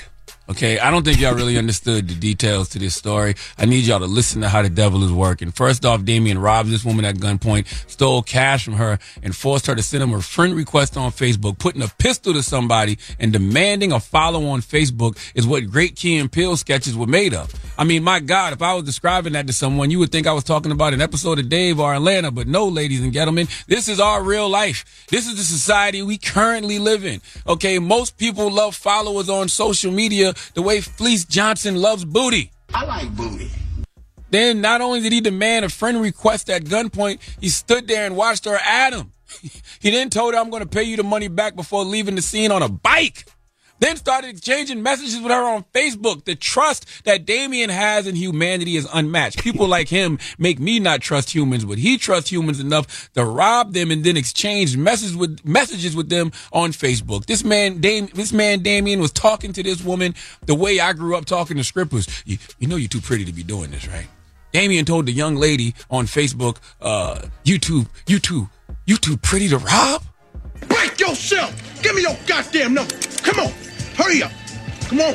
Okay, I don't think y'all really understood the details to this story. I need y'all to listen to how the devil is working. First off, Damien robbed this woman at gunpoint, stole cash from her, and forced her to send him a friend request on Facebook, putting a pistol to somebody and demanding a follow on Facebook is what Great Key and sketches were made of. I mean, my God, if I was describing that to someone, you would think I was talking about an episode of Dave or Atlanta, but no, ladies and gentlemen, this is our real life. This is the society we currently live in. Okay, most people love followers on social media the way Fleece Johnson loves booty. I like booty. Then not only did he demand a friend request at gunpoint, he stood there and watched her at him. He then told her, I'm going to pay you the money back before leaving the scene on a bike. Then started exchanging messages with her on Facebook. The trust that Damien has in humanity is unmatched. People like him make me not trust humans, but he trusts humans enough to rob them and then exchange messages with messages with them on Facebook. This man, Dam- this man Damien was talking to this woman the way I grew up talking to strippers. You, you know you're too pretty to be doing this, right? Damien told the young lady on Facebook, uh, you too, you too, you too pretty to rob? Break yourself. Give me your goddamn number. Come on. Hurry up. Come on.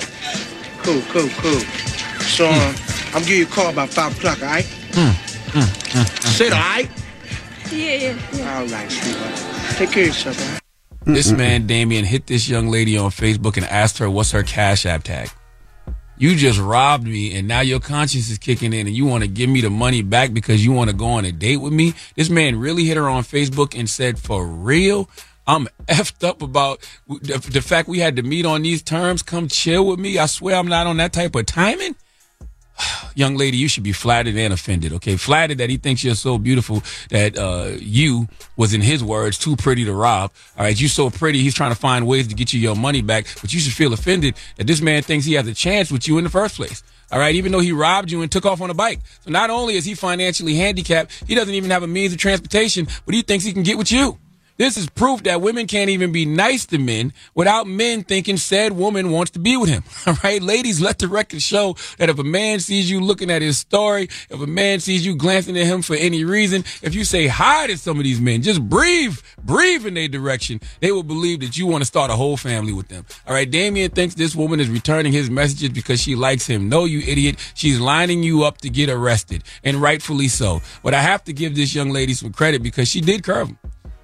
Cool, cool, cool. So, um, hmm. I'm give you a call about 5 o'clock, all right? Hmm, hmm, Sit, all right? Yeah, yeah, yeah. All right, sweetheart. Take care of yourself, all right? This man, Damien, hit this young lady on Facebook and asked her what's her Cash App tag. You just robbed me and now your conscience is kicking in and you want to give me the money back because you want to go on a date with me. This man really hit her on Facebook and said, for real? I'm effed up about the, the fact we had to meet on these terms. Come chill with me. I swear I'm not on that type of timing. Young lady, you should be flattered and offended. Okay, flattered that he thinks you're so beautiful that uh, you was, in his words, too pretty to rob. All right, you so pretty, he's trying to find ways to get you your money back. But you should feel offended that this man thinks he has a chance with you in the first place. All right, even though he robbed you and took off on a bike. So not only is he financially handicapped, he doesn't even have a means of transportation, but he thinks he can get with you. This is proof that women can't even be nice to men without men thinking said woman wants to be with him. All right, ladies, let the record show that if a man sees you looking at his story, if a man sees you glancing at him for any reason, if you say hi to some of these men, just breathe, breathe in their direction, they will believe that you want to start a whole family with them. All right, Damien thinks this woman is returning his messages because she likes him. No, you idiot. She's lining you up to get arrested, and rightfully so. But I have to give this young lady some credit because she did curve him.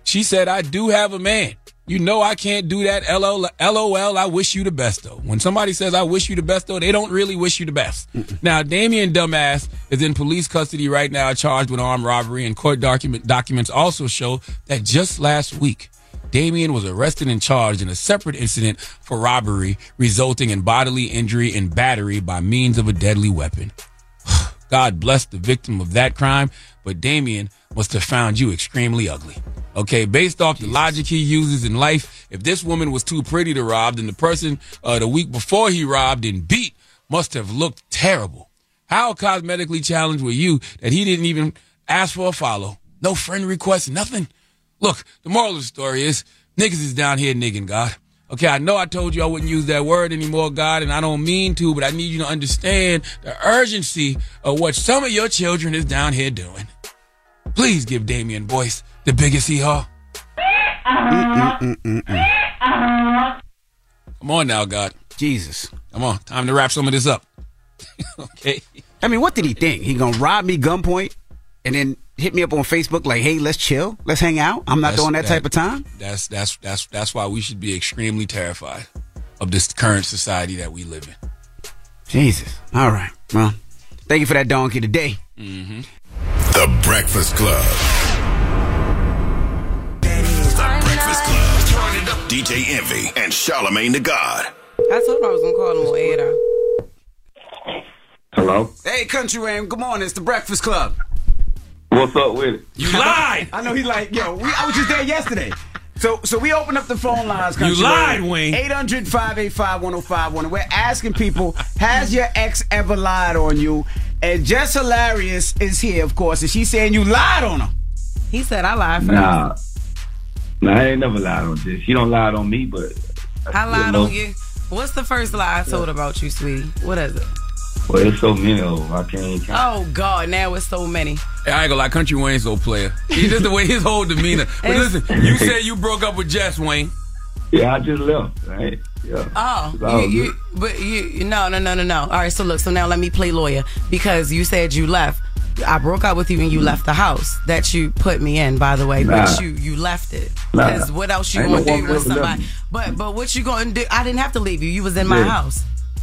She said, I do have a man. You know I can't do that. LOL, LOL, I wish you the best though. When somebody says I wish you the best though, they don't really wish you the best. now, Damien Dumbass is in police custody right now, charged with armed robbery, and court document documents also show that just last week, Damien was arrested and charged in a separate incident for robbery, resulting in bodily injury and battery by means of a deadly weapon. God bless the victim of that crime, but Damien must have found you extremely ugly. Okay, based off the logic he uses in life, if this woman was too pretty to rob, then the person uh, the week before he robbed and beat must have looked terrible. How cosmetically challenged were you that he didn't even ask for a follow? No friend request, nothing? Look, the moral of the story is niggas is down here nigging God. Okay, I know I told you I wouldn't use that word anymore, God, and I don't mean to, but I need you to understand the urgency of what some of your children is down here doing. Please give Damien Boyce the biggest hee haw. Come on now, God. Jesus. Come on. Time to wrap some of this up. okay. I mean, what did he think? He gonna rob me gunpoint and then hit me up on Facebook like, hey, let's chill, let's hang out. I'm not That's- doing that, type of time. That's that's that's that's why we should be extremely terrified of this current society that we live in. Jesus. All right. Well, thank you for that donkey today. Mm-hmm. The Breakfast Club. DJ Envy and Charlamagne the God. I told him I was gonna call him on air. Hello. Hey, Country Ram. Good morning. It's the Breakfast Club. What's up with it? You lied. I know he like, yo, we, I was just there yesterday. So so we opened up the phone lines. You lied, Wayne. 800-585-1051. And we're asking people, has your ex ever lied on you? And Jess Hilarious is here, of course, and she's saying you lied on her. He said I lied first. Nah. Nah, I ain't never lied on this. You don't lie on me, but I lied know. on you. What's the first lie I told about you, sweetie? What is it? well, there's so many of them. I can't. count. Oh God, now it's so many. Hey, I ain't gonna lie, Kountry Wayne's no player. He's just the way his whole demeanor. But listen, you said you broke up with Jess, Wayne. Yeah, I just left. Right? Yeah. Oh, you, you, but you, no, no, no, no, no. All right, so look, so now let me play lawyer because you said you left. I broke up with you and you left the house that you put me in, by the way, but you you left it. Nah. Because what else you Ain't gonna no do with somebody? But but what you gonna do? I didn't have to leave you. You was in my Yeah. house.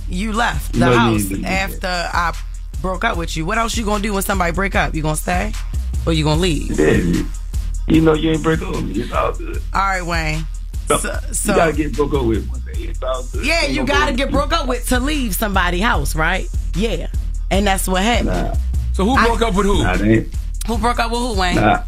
You left the No, house after I broke up with you. What else you gonna do when somebody break up? You gonna stay or you gonna leave? Yeah, you, know you ain't break up with me. It's all good. All right, Wayne. So, so- you gotta get broke up with one day. It's all good. Yeah, you gotta get broke up with to leave somebody's house, right? Yeah, and that's what happened. So who broke up with who? Nah, they. Who broke up with who, Wayne? Nah,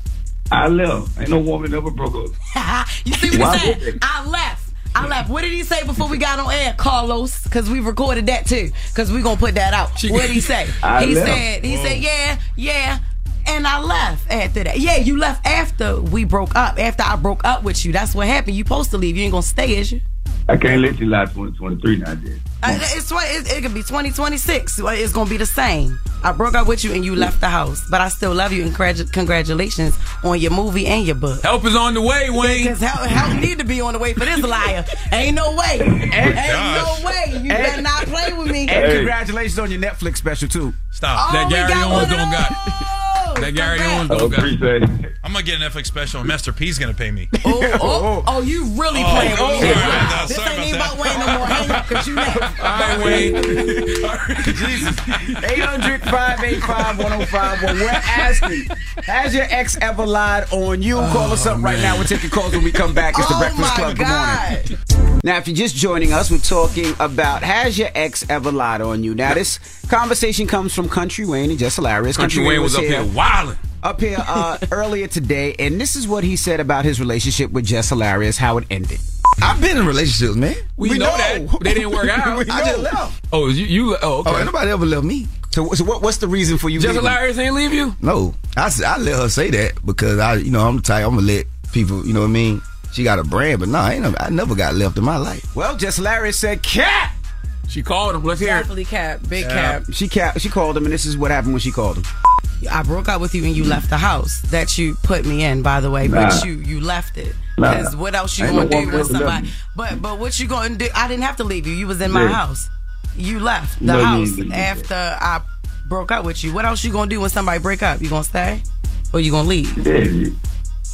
I left. Ain't no woman ever broke up. you see what Why he would said? I left. I left. What did he say before we got on air, Carlos? Because we recorded that too. Because we gonna put that out. what did he say? I he left. said. He Whoa. said, yeah, yeah. And I left after that. Yeah, you left after we broke up. After I broke up with you, that's what happened. You supposed to leave. You ain't gonna stay, is you? I can't let you lie 2023 now, then. Uh, it's what it, it could be 2026. Well, It's gonna be the same. I broke up with you and you left the house, but I still love you and congratu- congratulations on your movie and your book. Help is on the way, Wayne. Because help, help need to be on the way for this liar. Ain't no way. Ain't no way. You better not play with me. And congratulations on your Netflix special too. Stop. Oh, that we Gary Owens don't got. That Gary Owens I don't got. appreciate it. I'm gonna get an Netflix special. and Master P's gonna pay me. Oh, oh, oh. oh, you really Oh, playing oh, with me. sorry about that. This ain't even about about Wayne no more. Hang up because you left. All right, Wayne. Jesus. 800 585 1051. We're asking, has your ex ever lied on you? Call us up oh, right now. We're taking calls when we come back. It's the Oh, Breakfast my Club. Good God. morning. Now, if you're just joining us, we're talking about has your ex ever lied on you? Now, this conversation comes from Kountry Wayne and Jess Hilarious. Kountry Wayne was up here wilding. Up here uh, earlier today, and this is what he said about his relationship with Jess Hilarious, how it ended. I've been in relationships, man. We, know, that, they didn't work out. I just left. Oh, you, you oh, okay. Oh, nobody ever left me. So, so what, what's the reason for you Just leaving? hilarious ain't leave you? No, I, s- I let her say that because I, you know, I'm the type I'm gonna let people, you know what I mean. She got a brand, but no, I ain't. never- I never got left in my life. Well, just Larry said, "Cat." She called him. Let's hear it. Definitely cap. Big cap. She cap. She called him, and this is what happened when she called him. I broke up with you and you left the house that you put me in, by the way, but you you left it. Nah. Because what else you Ain't gonna no do with somebody? me. But but what you gonna do? I didn't have to leave you. You was in my Yeah. house. You left the No, you house didn't. after I broke up with you. What else you gonna do when somebody break up? You gonna stay or you gonna leave? Yeah,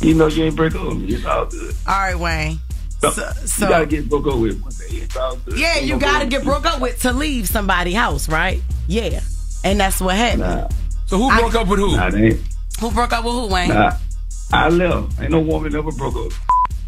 you, you know you ain't break up with me. It's all good. All right, Wayne. So, So, you gotta get broke up with one day. It's all good. yeah, you gotta going- get broke up with to leave somebody's house, right? Yeah, and that's what happened. Nah, So who I- broke up with who? nah, they ain't. Who broke up with who, Wayne? Nah, I left. Ain't no woman ever broke up.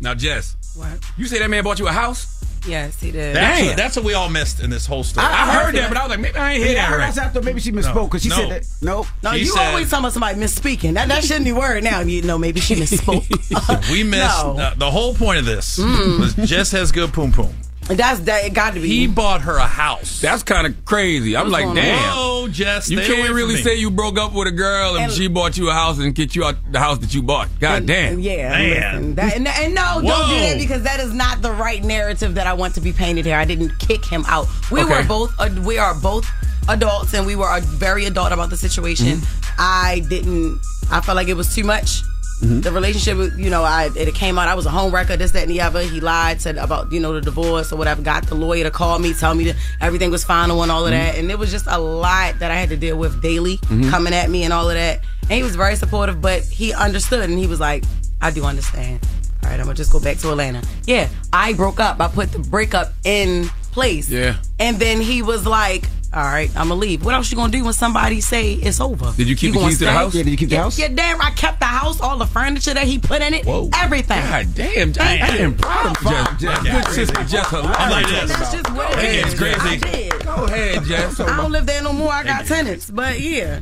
Now, Jess, What? you say that man bought you a house? Yes, he did. That's Damn. what, that's what we all missed in this whole story. I, heard that, but I was like, maybe I ain't hear Yeah, I that heard right. after maybe she misspoke because she No. said that. Nope. No, He you said- always talking about somebody misspeaking. That that shouldn't be word now. You know, maybe she misspoke. we missed No. uh, the whole point of this. Mm. Was Jess has good poom poom. That's that. It got to be. He bought her a house. That's kind of crazy. I'm like, damn. Whoa, Jess, You can't really say you broke up with a girl and, And- she bought you a house and get you out the house that you bought. God damn. Yeah, Man. listen, that, and, and no, don't do Whoa. that because that is not the right narrative that I want to be painted here. I didn't kick him out. We Okay. were both uh, we are both adults and we were uh, very adult about the situation. Mm-hmm. I didn't. I felt like it was too much. Mm-hmm. The relationship, you know, I it came out. I was a home wrecker, this, that, and the other. He lied, said about you know the divorce or whatever. Got the lawyer to call me, tell me that everything was final and all of that. Mm-hmm. And it was just a lot that I had to deal with daily, mm-hmm. coming at me and all of that. And he was very supportive, but he understood and he was like, "I do understand." All right, I'm gonna just go back to Atlanta. Yeah, I broke up. I put the breakup in place. Yeah. And then he was like, "All right, I'm gonna leave." What else you gonna do when somebody say it's over? Did you keep the gonna keys to the house? Yeah, did you keep the Yeah, house? Yeah, damn. I kept the house, all the furniture that he put in it, everything. God damn. I, I am proud of Jess. Jess. Yeah. Good sister, Jess. Hilarious. I'm like this. that's just what it Hey, is. it's crazy. I did. Go ahead, Jess. I don't live there no more. I got tenants, but yeah.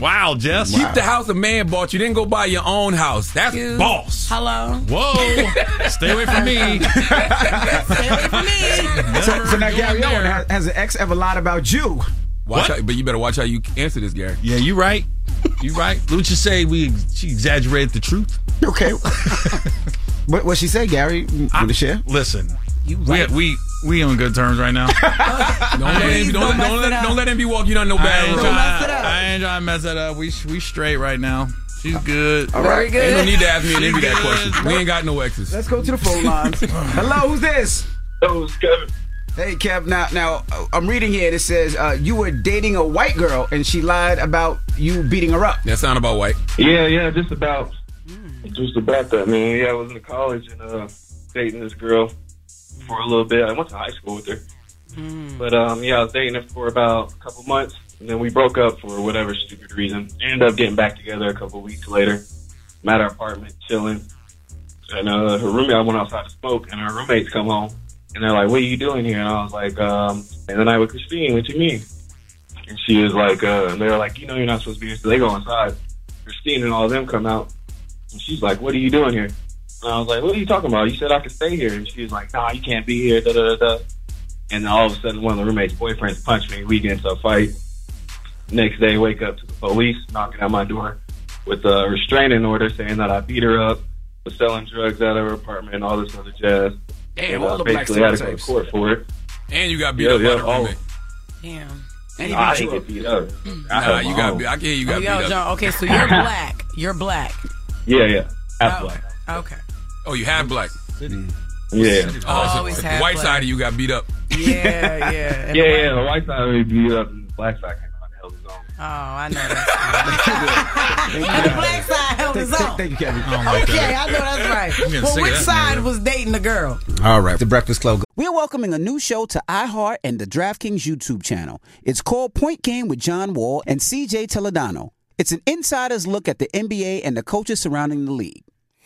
Wow, Jess. Keep the house a man bought you. Then go buy your own house. That's You- boss. Hello. Whoa. Stay away from me. Stay away from me. So, so now, Never Gary going has, has an ex ever lied about you? Watch What? how, but you better watch how you answer this, Gary. Yeah, you right. You right. What you say? We she exaggerated the truth. Okay. what what she say, Gary? Want to share? Listen, You we right. we we on good terms right now. Don't let him, Please don't, don't let, don't, let, don't let him be walking you on no bad road. Don't mess it. I ain't trying to mess it up. We we straight right now. She's good. All right. Ain't no need to ask me an envy that question. We ain't got no exes. Let's go to the phone lines. Hello, who's this? Hello, it's Kevin. Hey, Kev. Now, now uh, I'm reading here. It says uh, you were dating a white girl and she lied about you beating her up. That sound about white. Yeah, yeah, just about, just about that, man. Yeah, I was in college and uh, dating this girl for a little bit. I went to high school with her, but um, yeah, I was dating her for about a couple months, and then we broke up for whatever stupid reason. Ended up getting back together a couple weeks later. I'm at our apartment chilling, and uh, her roommate. I went outside to smoke, and her roommates come home, and they're like, "What are you doing here?" And I was like, um, "And then I with Christine. What do you mean?" And she was like, uh, and they were like, "You know, you're not supposed to be here." So they go inside. Christine and all of them come out, and she's like, "What are you doing here?" And I was like, "What are you talking about? You said I could stay here." And she was like, "Nah, you can't be here." Da da da. da. And then all of a sudden, one of the roommates' boyfriends punched me. We get into a fight. Next day, wake up to the police knocking at my door with a restraining order saying that I beat her up, was selling drugs out of her apartment, and all this other jazz. Damn, and, uh, all the black basically had to go to court for it. And you got beat Yeah, up yeah, by the all- roommate. Damn. And Nah, I didn't get beat up. I Nah, you got. own. Beat, I can hear you Oh, got yo, beat up. John, okay, so you're black. You're black. Yeah, yeah. Half Oh, black. Okay. Oh, you had black. City. Yeah. Oh, so Always the had white black. side of you got beat up. Yeah, yeah. Yeah, yeah, the The white side of me beat up, and the black side came out and held his own. Oh, I know that. and the black side held his own. Thank you, Kevin. Okay, I know that's right. getting Well, which that, side man. was dating the girl? All right. The Breakfast Club. We're welcoming a new show to iHeart and the DraftKings YouTube channel. It's called Point Game with John Wall and CJ Toledano. It's an insider's look at the NBA and the coaches surrounding the league.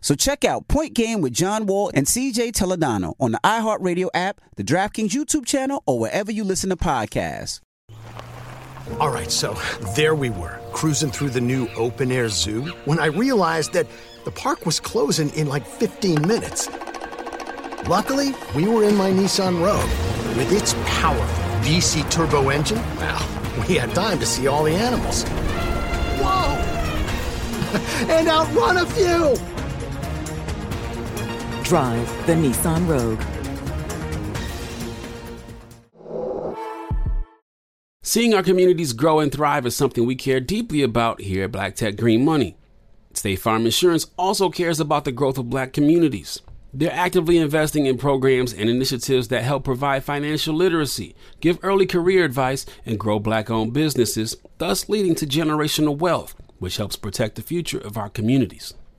So check out Point Game with John Wall and CJ Toledano on the iHeartRadio app, the DraftKings YouTube channel, or wherever you listen to podcasts. All right, so there we were, cruising through the new open air zoo when I realized that the park was closing in like 15 minutes. Luckily, we were in my Nissan Rogue. With its powerful VC turbo engine, well, we had time to see all the animals. Whoa! and outrun a few! Drive the Nissan Rogue. Seeing our communities grow and thrive is something we care deeply about here at Black Tech Green Money. State Farm Insurance also cares about the growth of black communities. They're actively investing in programs and initiatives that help provide financial literacy, give early career advice, and grow black owned businesses, thus leading to generational wealth, which helps protect the future of our communities.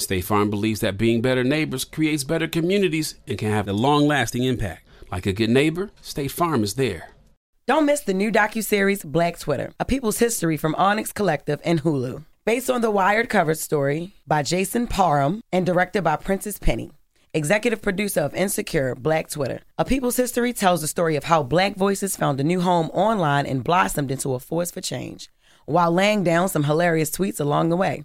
State Farm believes that being better neighbors creates better communities and can have a long lasting impact. Like a good neighbor, State Farm is there. Don't miss the new docuseries Black Twitter, a people's history from Onyx Collective and Hulu. Based on the Wired cover story by Jason Parham and directed by Prentice Penny. Executive producer of Insecure, Black Twitter. A People's History tells the story of how black voices found a new home online and blossomed into a force for change, while laying down some hilarious tweets along the way.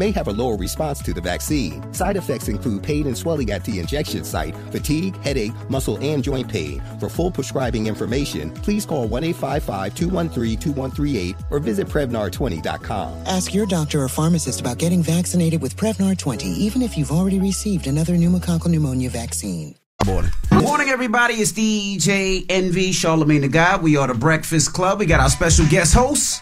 may have a lower response to the vaccine. Side effects include pain and swelling at the injection site, fatigue, headache, muscle, and joint pain. For full prescribing information, please call 1 855 213 2138 or visit Prevnar20.com. Ask your doctor or pharmacist about getting vaccinated with Prevnar 20, even if you've already received another pneumococcal pneumonia vaccine. Morning. Morning, everybody. It's DJ Envy, Charlamagne the God. We are the Breakfast Club. We got our special guest host.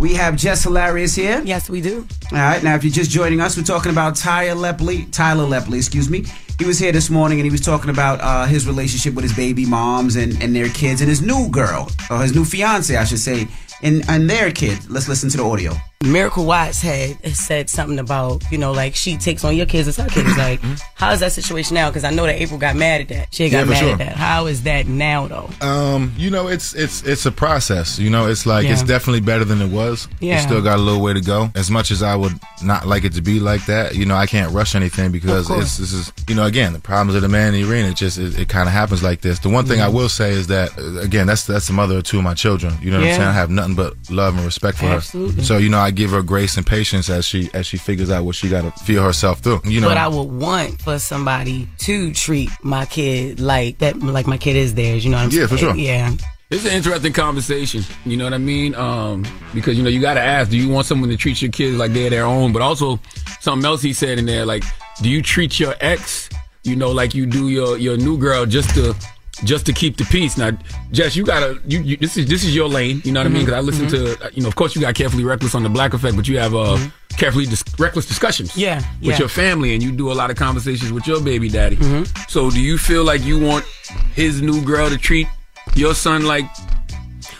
We have Jess Hilarious here. Yes, we do. All right. Now, if you're just joining us, we're talking about Tyler Lepley. Tyler Lepley, excuse me. He was here this morning and he was talking about uh, his relationship with his baby moms and, and their kids and his new girl, or his new fiance, I should say, and, and their kid. Let's listen to the audio. Miracle Watts had said something about, you know, like she takes on your kids as her kids. Like, how is that situation now? Because I know that April got mad at that. She got Yeah, mad sure. at that. How is that now, though? Um, you know, it's it's it's a process. You know, it's like it's definitely better than it was. Yeah. It's still got a little way to go. As much as I would not like it to be like that, you know, I can't rush anything because it's this is you know again the problems of the man in the arena. It just it, it kind of happens like this. The one thing I Mhm. will say is that uh, again that's that's the mother of two of my children. You know what Yeah. I'm saying? I have nothing but love and respect for Absolutely. her. So you know, I give her grace and patience as she as she figures out what she got to feel herself through. You know, but I would want for somebody to treat my kid like that, like my kid is theirs. You know what I'm Yeah, for sure. Yeah. It's an interesting conversation. You know what I mean? Um, because you know you got to ask: Do you want someone to treat your kids like they're their own? But also something else he said in there, like, do you treat your ex, you know, like you do your your new girl, just to just to keep the peace? Now, Jess, you gotta you, you this is this is your lane. You know what I mean? Mm-hmm. Because I listen mm-hmm. to uh, you know, of course, you got carefully reckless on the Black Effect, but you have uh mm-hmm. carefully dis- reckless discussions. Yeah, with yeah. your family, and you do a lot of conversations with your baby daddy. So, do you feel like you want his new girl to treat your son like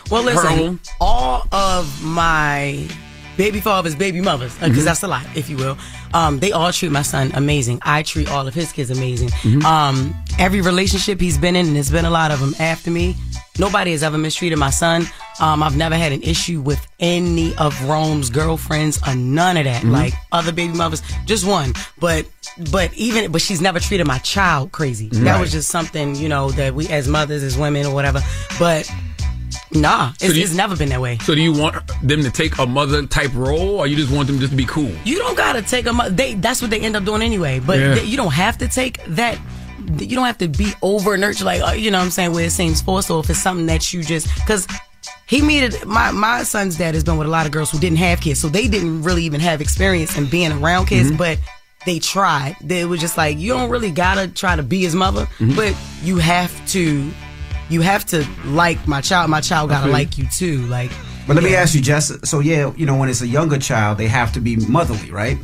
Well, her listen, own? all of my baby fathers, baby mothers, uh, because Mhm. that's a lot, if you will. Um, they all treat my son amazing. I treat all of his kids amazing. Mhm. Um, every relationship he's been in, and there's been a lot of them after me. Nobody has ever mistreated my son. Um, I've never had an issue with any of Rome's girlfriends or none of that. Mhm. Like other baby mothers, just one. But but even but she's never treated my child crazy. That was just something you know that we as mothers, as women or whatever. But nah, So it's, do you- it's never been that way. So do you want them to take a mother type role, or you just want them just to be cool? You don't gotta take them. They that's what they end up doing anyway. But Yeah. they- you don't have to take that. You don't have to be over nurtured like uh, you know what I'm saying where it seems forced. Or if it's something that you just because he meted my my son's dad has been with a lot of girls who didn't have kids, so they didn't really even have experience in being around kids, Mm-hmm. Mhm. but. They tried. They was just like you don't really gotta try to be his mother, Mhm. but you have to, you have to like my child. My child gotta Okay. like you too. Like, But let me ask you, Jess. So yeah, you know, when it's a younger child, they have to be motherly, right?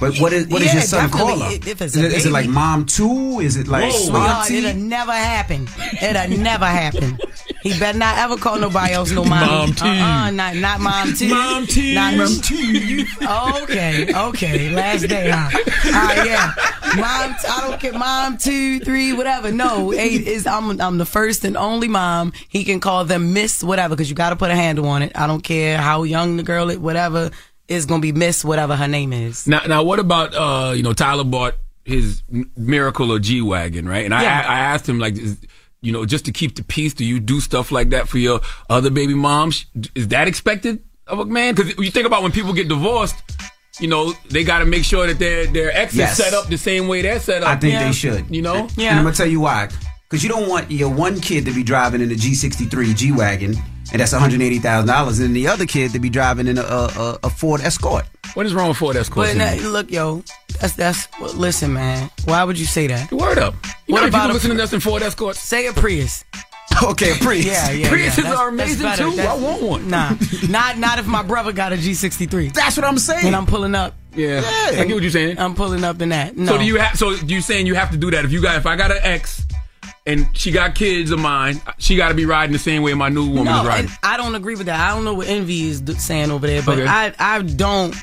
But what is what is Yeah, your son call her? If- if it's is, it, is it like mom too? Is it like Sweetheart, auntie? it'll never happen. It'll never happen. He better not ever call nobody else no mom. Mom T. Uh-uh, not, not mom T. Mom T. Not Mom You, okay, okay. Last day, huh? All right, yeah. Mom, T- I don't care. Mom two, three, whatever. No, eight is I'm I'm the first and only mom. He can call them Miss whatever because you got to put a handle on it. I don't care how young the girl is, whatever. Is gonna be Miss whatever her name is. Now, now, what about uh, you know Tyler bought his Miracle or G wagon, right? And I, Yeah. I, I asked him like, is, you know, just to keep the peace, do you do stuff like that for your other baby moms? Is that expected of a man? Because you think about when people get divorced, you know, they got to make sure that their their ex Yes. is set up the same way they're set up. I think they should. You know, yeah. And I'm gonna tell you why. Because you don't want your one kid to be driving in a G63 G wagon, and that's 180 thousand dollars, and the other kid to be driving in a, a, a Ford Escort. What is wrong with Ford Escort? But now, look, yo, that's that's. well, Listen, man. Why would you say that? Word up. You what know about people listening to us in Ford Escorts? Say a Prius. Okay, a Prius. Yeah, yeah. Priuses yeah. are amazing, better. too. I want one. Nah, not not if my brother got a G63. That's what I'm saying. And I'm pulling up. Yeah, I get what you're saying. I'm pulling up in that. No. So do you have? So you saying you have to do that? If you got, if I got an ex, and she got kids of mine, she got to be riding the same way my new woman no, is riding. I don't agree with that. I don't know what Envy is saying over there, but Okay. I I don't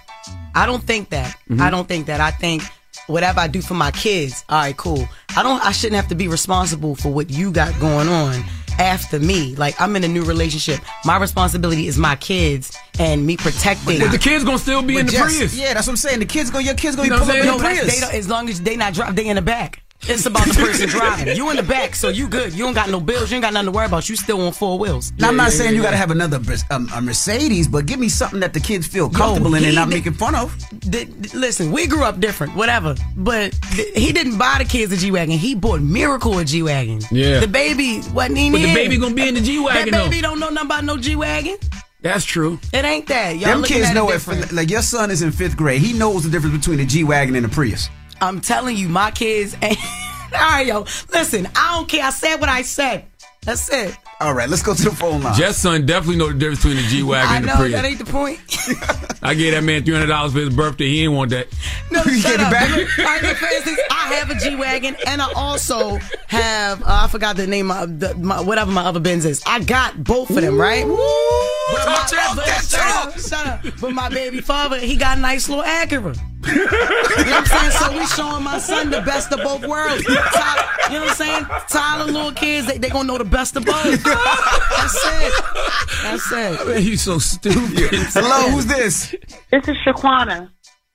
I don't think that. Mhm. I don't think that. I think whatever I do for my kids, all right, cool. I don't I shouldn't have to be responsible for what you got going on. after me. Like I'm in a new relationship. My responsibility is my kids and me protecting. But the kids gonna still be in the Prius. Yeah, that's what I'm saying. The kids go, your kids go, You you know pull what up in the Prius. as long as they not drop, they in the back. It's about the person driving. You in the back, so you good. You don't got no bills. You ain't got nothing to worry about. You still on four wheels. Now, I'm not saying you got to have another um, a Mercedes, but give me something that the kids feel comfortable in and he not making fun of. Th- th- listen, we grew up different, whatever. But th- he didn't buy the kids a G wagon. He bought Miracle a G wagon. Yeah. the baby wasn't even. But the baby gonna be in the G-Wagon, That baby though. don't know nothing about no G wagon. That's true. It ain't that. Y'all Them kids at know it if different. like your son is in fifth grade, he knows the difference between a G wagon and a Prius. I'm telling you, my kids. Ain't- All right, yo. Listen, I don't care. I said what I said. That's it. All right, let's go to the phone line. Jess' son definitely know the difference between the G I wagon and the know that ain't the point. I gave that man three hundred dollars for his birthday. He ain't want that. No, shut up. Look, all right, look, for instance, I have a G wagon, and I also have uh, I forgot the name of the, my, whatever my other Benz is. I got both of them, right? But my, but, shut up, shut up. But my baby father, he got a nice little Acura. You know what I'm saying? So we showing my son the best of both worlds. Tyler, you know what I'm saying? Tyler, little kids, they, they gonna know the best of both. That's it. That's it. Man, you so stupid. Hello, who's this? This is Shaquana.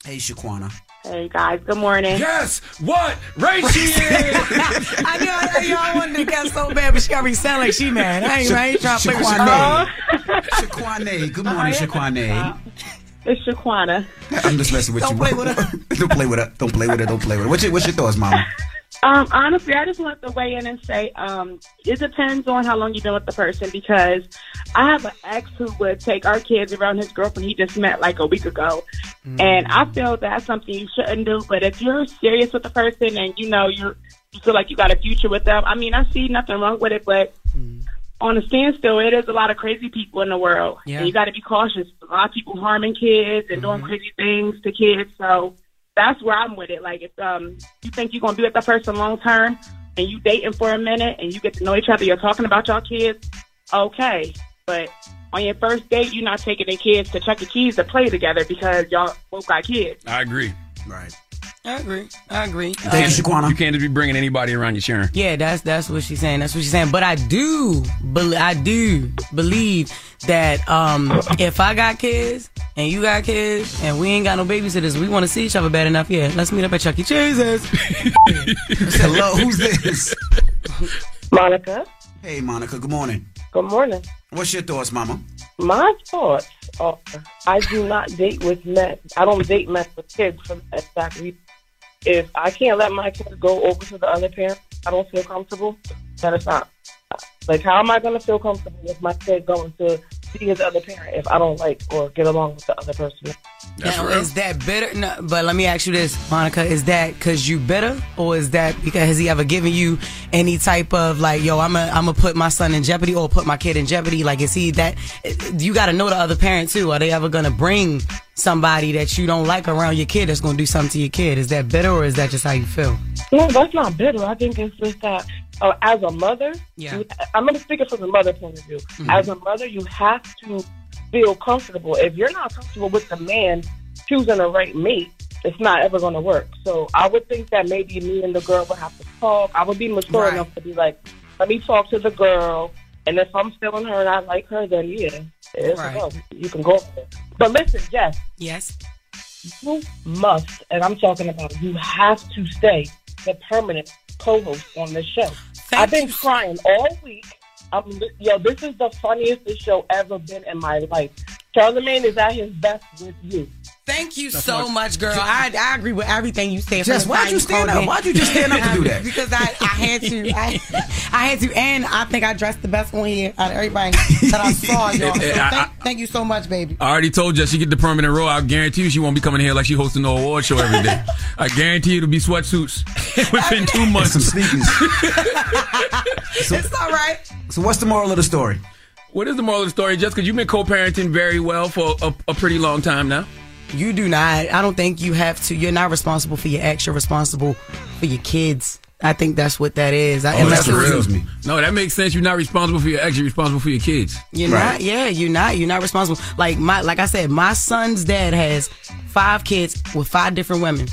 Hey, Shaquana. Hey guys, good morning. Yes. What? Race she is. I knew I, I, I wanted to get so bad, but she already sound like she mad. I ain't, I ain't trying to play with Shaquana. Shaquana. Uh-huh. Shaquane. Good morning, uh-huh. Shaquane. It's Shaquana. I'm just messing with Don't you. play with her. don't play with her. Don't play with her. Don't play with her. What's your, what's your thoughts, Mama? Um, honestly, I just want to weigh in and say, um, it depends on how long you've been with the person because I have an ex who would take our kids around his girlfriend he just met like a week ago. And I feel that's something you shouldn't do. But if you're serious with the person and you know you're, you feel like you got a future with them, I mean, I see nothing wrong with it, but on a standstill, it is a lot of crazy people in the world. Yeah. And you got to be cautious. A lot of people harming kids and doing crazy things to kids. So that's where I'm with it. Like, if um, you think you're going to be with that person long term and you dating for a minute and you get to know each other, you're talking about your kids, okay. But on your first date, you're not taking the kids to Chuck E. Cheese to play together because y'all both got kids. I agree. Right. I agree. I agree. Thank you, Shaquana. You can't just be bringing anybody around your Sharon. Yeah, that's that's what she's saying. That's what she's saying. But I do, bel I do believe that um, if I got kids and you got kids and we ain't got no babysitters, we want to see each other bad enough. Yeah, let's meet up at Chuck E. Cheese's. Hello, who's this? Monica. Hey, Monica. Good morning. Good morning. What's your thoughts, Mama? My thoughts are I do not date with men. I don't date men with kids for that exact reason. If I can't let my kids go over to the other parent, I don't feel comfortable, then it's not. Like, how am I going to feel comfortable with my kid going to see his other parent if I don't like or get along with the other person? now, is that bitter? No, but let me ask you this, Monica: Is that because you bitter, or is that because has he ever given you any type of like, yo, I'm a, I'm gonna put my son in jeopardy or put my kid in jeopardy? Like, is he that? You got to know the other parent too. Are they ever gonna bring somebody that you don't like around your kid that's gonna do something to your kid? Is that bitter, or is that just how you feel? No, that's not bitter. I think it's just that uh, as a mother, Yeah. you, I'm going to speak it from the mother point of view. Mhm. As a mother, you have to feel comfortable. If you're not comfortable with the man choosing the right mate, it's not ever going to work. So I would think that maybe me and the girl would have to talk. I would be mature Right. enough to be like, let me talk to the girl. And if I'm feeling her and I like her, then yeah, it's Right. go. you can go. But listen, Jess, Yes. you must, and I'm talking about you have to stay the permanent co-host on this show. I've been crying all week. I'm, yo, this is the funniest this show ever been in my life. Charlamagne is at his best with you. Thank you so much, girl. I, I agree with everything you said. Jess, from the why'd you stand up? in. Why'd you just stand up to do that? because I, I had to. I, I had to, and I think I dressed the best on here out of everybody that I saw, y'all. So I- I- thank, thank you so much, baby. I already told you she get the permanent role. I guarantee you she won't be coming here like she hosting no award show every day. I guarantee you it'll be sweatsuits within two months. Some sneakers. it's all right. So what's the moral of the story? What is the moral of the story, Just because you've been co-parenting very well for a, a pretty long time now? You do not. I don't think you have to. You're not responsible for your ex. You're responsible for your kids. I think that's what that is. I, Oh, that's unless the it was- No, that makes sense. You're not responsible for your ex. You're responsible for your kids. You're not. Yeah, you're not. You're not responsible. Like my, like I said, my son's dad has five kids with five different women.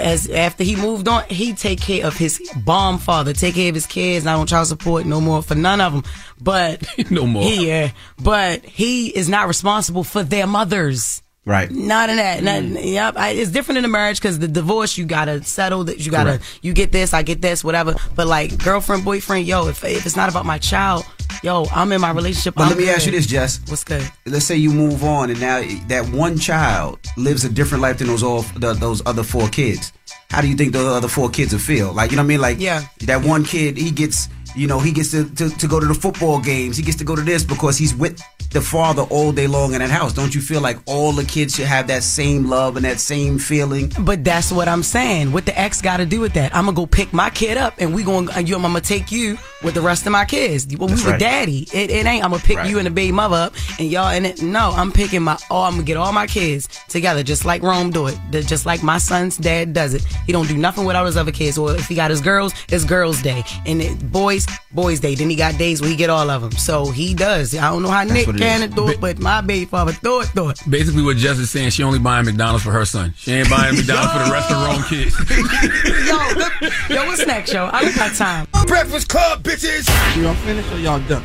as after he moved on, he take care of his bomb father, take care of his kids, not on child support no more for none of them. But no more. He, yeah, but he is not responsible for their mothers. Right. Not in that. Not, Mm. Yep. I, it's different in a marriage because the divorce you gotta settle that. You gotta Correct. you get this, I get this, whatever. But like girlfriend, boyfriend, yo, if if it's not about my child, yo, I'm in my relationship. But I'm let me ask you this, Jess. What's good? Let's say you move on, and now that one child lives a different life than those all the, those other four kids. How do you think the other four kids will feel? Like you know what I mean? Like Yeah. that one kid, he gets you know he gets to, to to go to the football games. He gets to go to this because he's with the father all day long in that house. Don't you feel like all the kids should have that same love and that same feeling? But that's what I'm saying. What the ex got to do with that? I'm gonna go pick my kid up, and we going. to uh, I'm gonna take you with the rest of my kids. Well, we That's were right. daddy. It, it ain't. I'm gonna pick Right. you and the baby mother up, and y'all. And it, no, I'm picking my. Oh, I'm gonna get all my kids together, just like Rome do it. Just like my son's dad does it. He don't do nothing without his other kids. Or if he got his girls, it's girls' day, and it, boys, boys' day. Then he got days where he get all of them. So he does. I don't know how Nick what it can is. do it, but my baby father do it, do it. Basically, what Jess is saying, she only buying McDonald's for her son. She ain't buying McDonald's for the rest of her own kids. yo, look, yo, what's next, yo? I don't got time. Breakfast Club, bitches. Y'all finished or y'all done?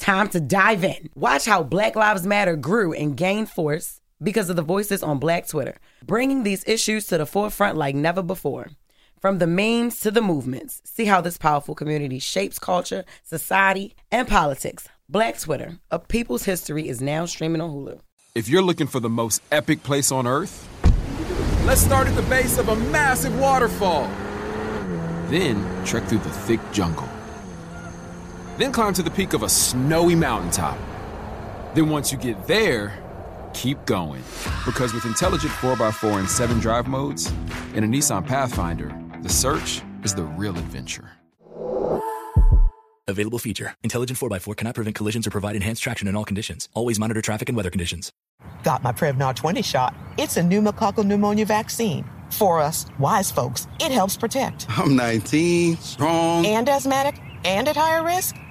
time to dive in. Watch how Black Lives Matter grew and gained force because of the voices on Black Twitter, bringing these issues to the forefront like never before. From the memes to the movements, see how this powerful community shapes culture, society, and politics. Black Twitter, a people's history, is now streaming on Hulu. If you're looking for the most epic place on earth, let's start at the base of a massive waterfall. Then trek through the thick jungle. Then climb to the peak of a snowy mountaintop. Then once you get there, keep going. Because with intelligent 4x4 and 7 drive modes and a Nissan Pathfinder, the search is the real adventure. Available feature. Intelligent 4x4 cannot prevent collisions or provide enhanced traction in all conditions. Always monitor traffic and weather conditions. Got my Prevnar 20 shot. It's a pneumococcal pneumonia vaccine. For us, wise folks, it helps protect. I'm 19, strong. And asthmatic and at higher risk?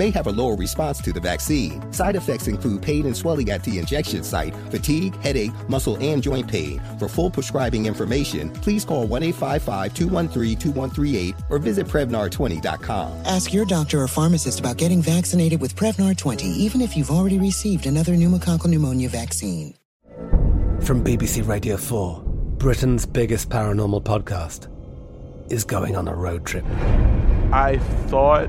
may have a lower response to the vaccine. Side effects include pain and swelling at the injection site, fatigue, headache, muscle, and joint pain. For full prescribing information, please call 1 855 213 2138 or visit Prevnar20.com. Ask your doctor or pharmacist about getting vaccinated with Prevnar 20, even if you've already received another pneumococcal pneumonia vaccine. From BBC Radio 4, Britain's biggest paranormal podcast is going on a road trip. I thought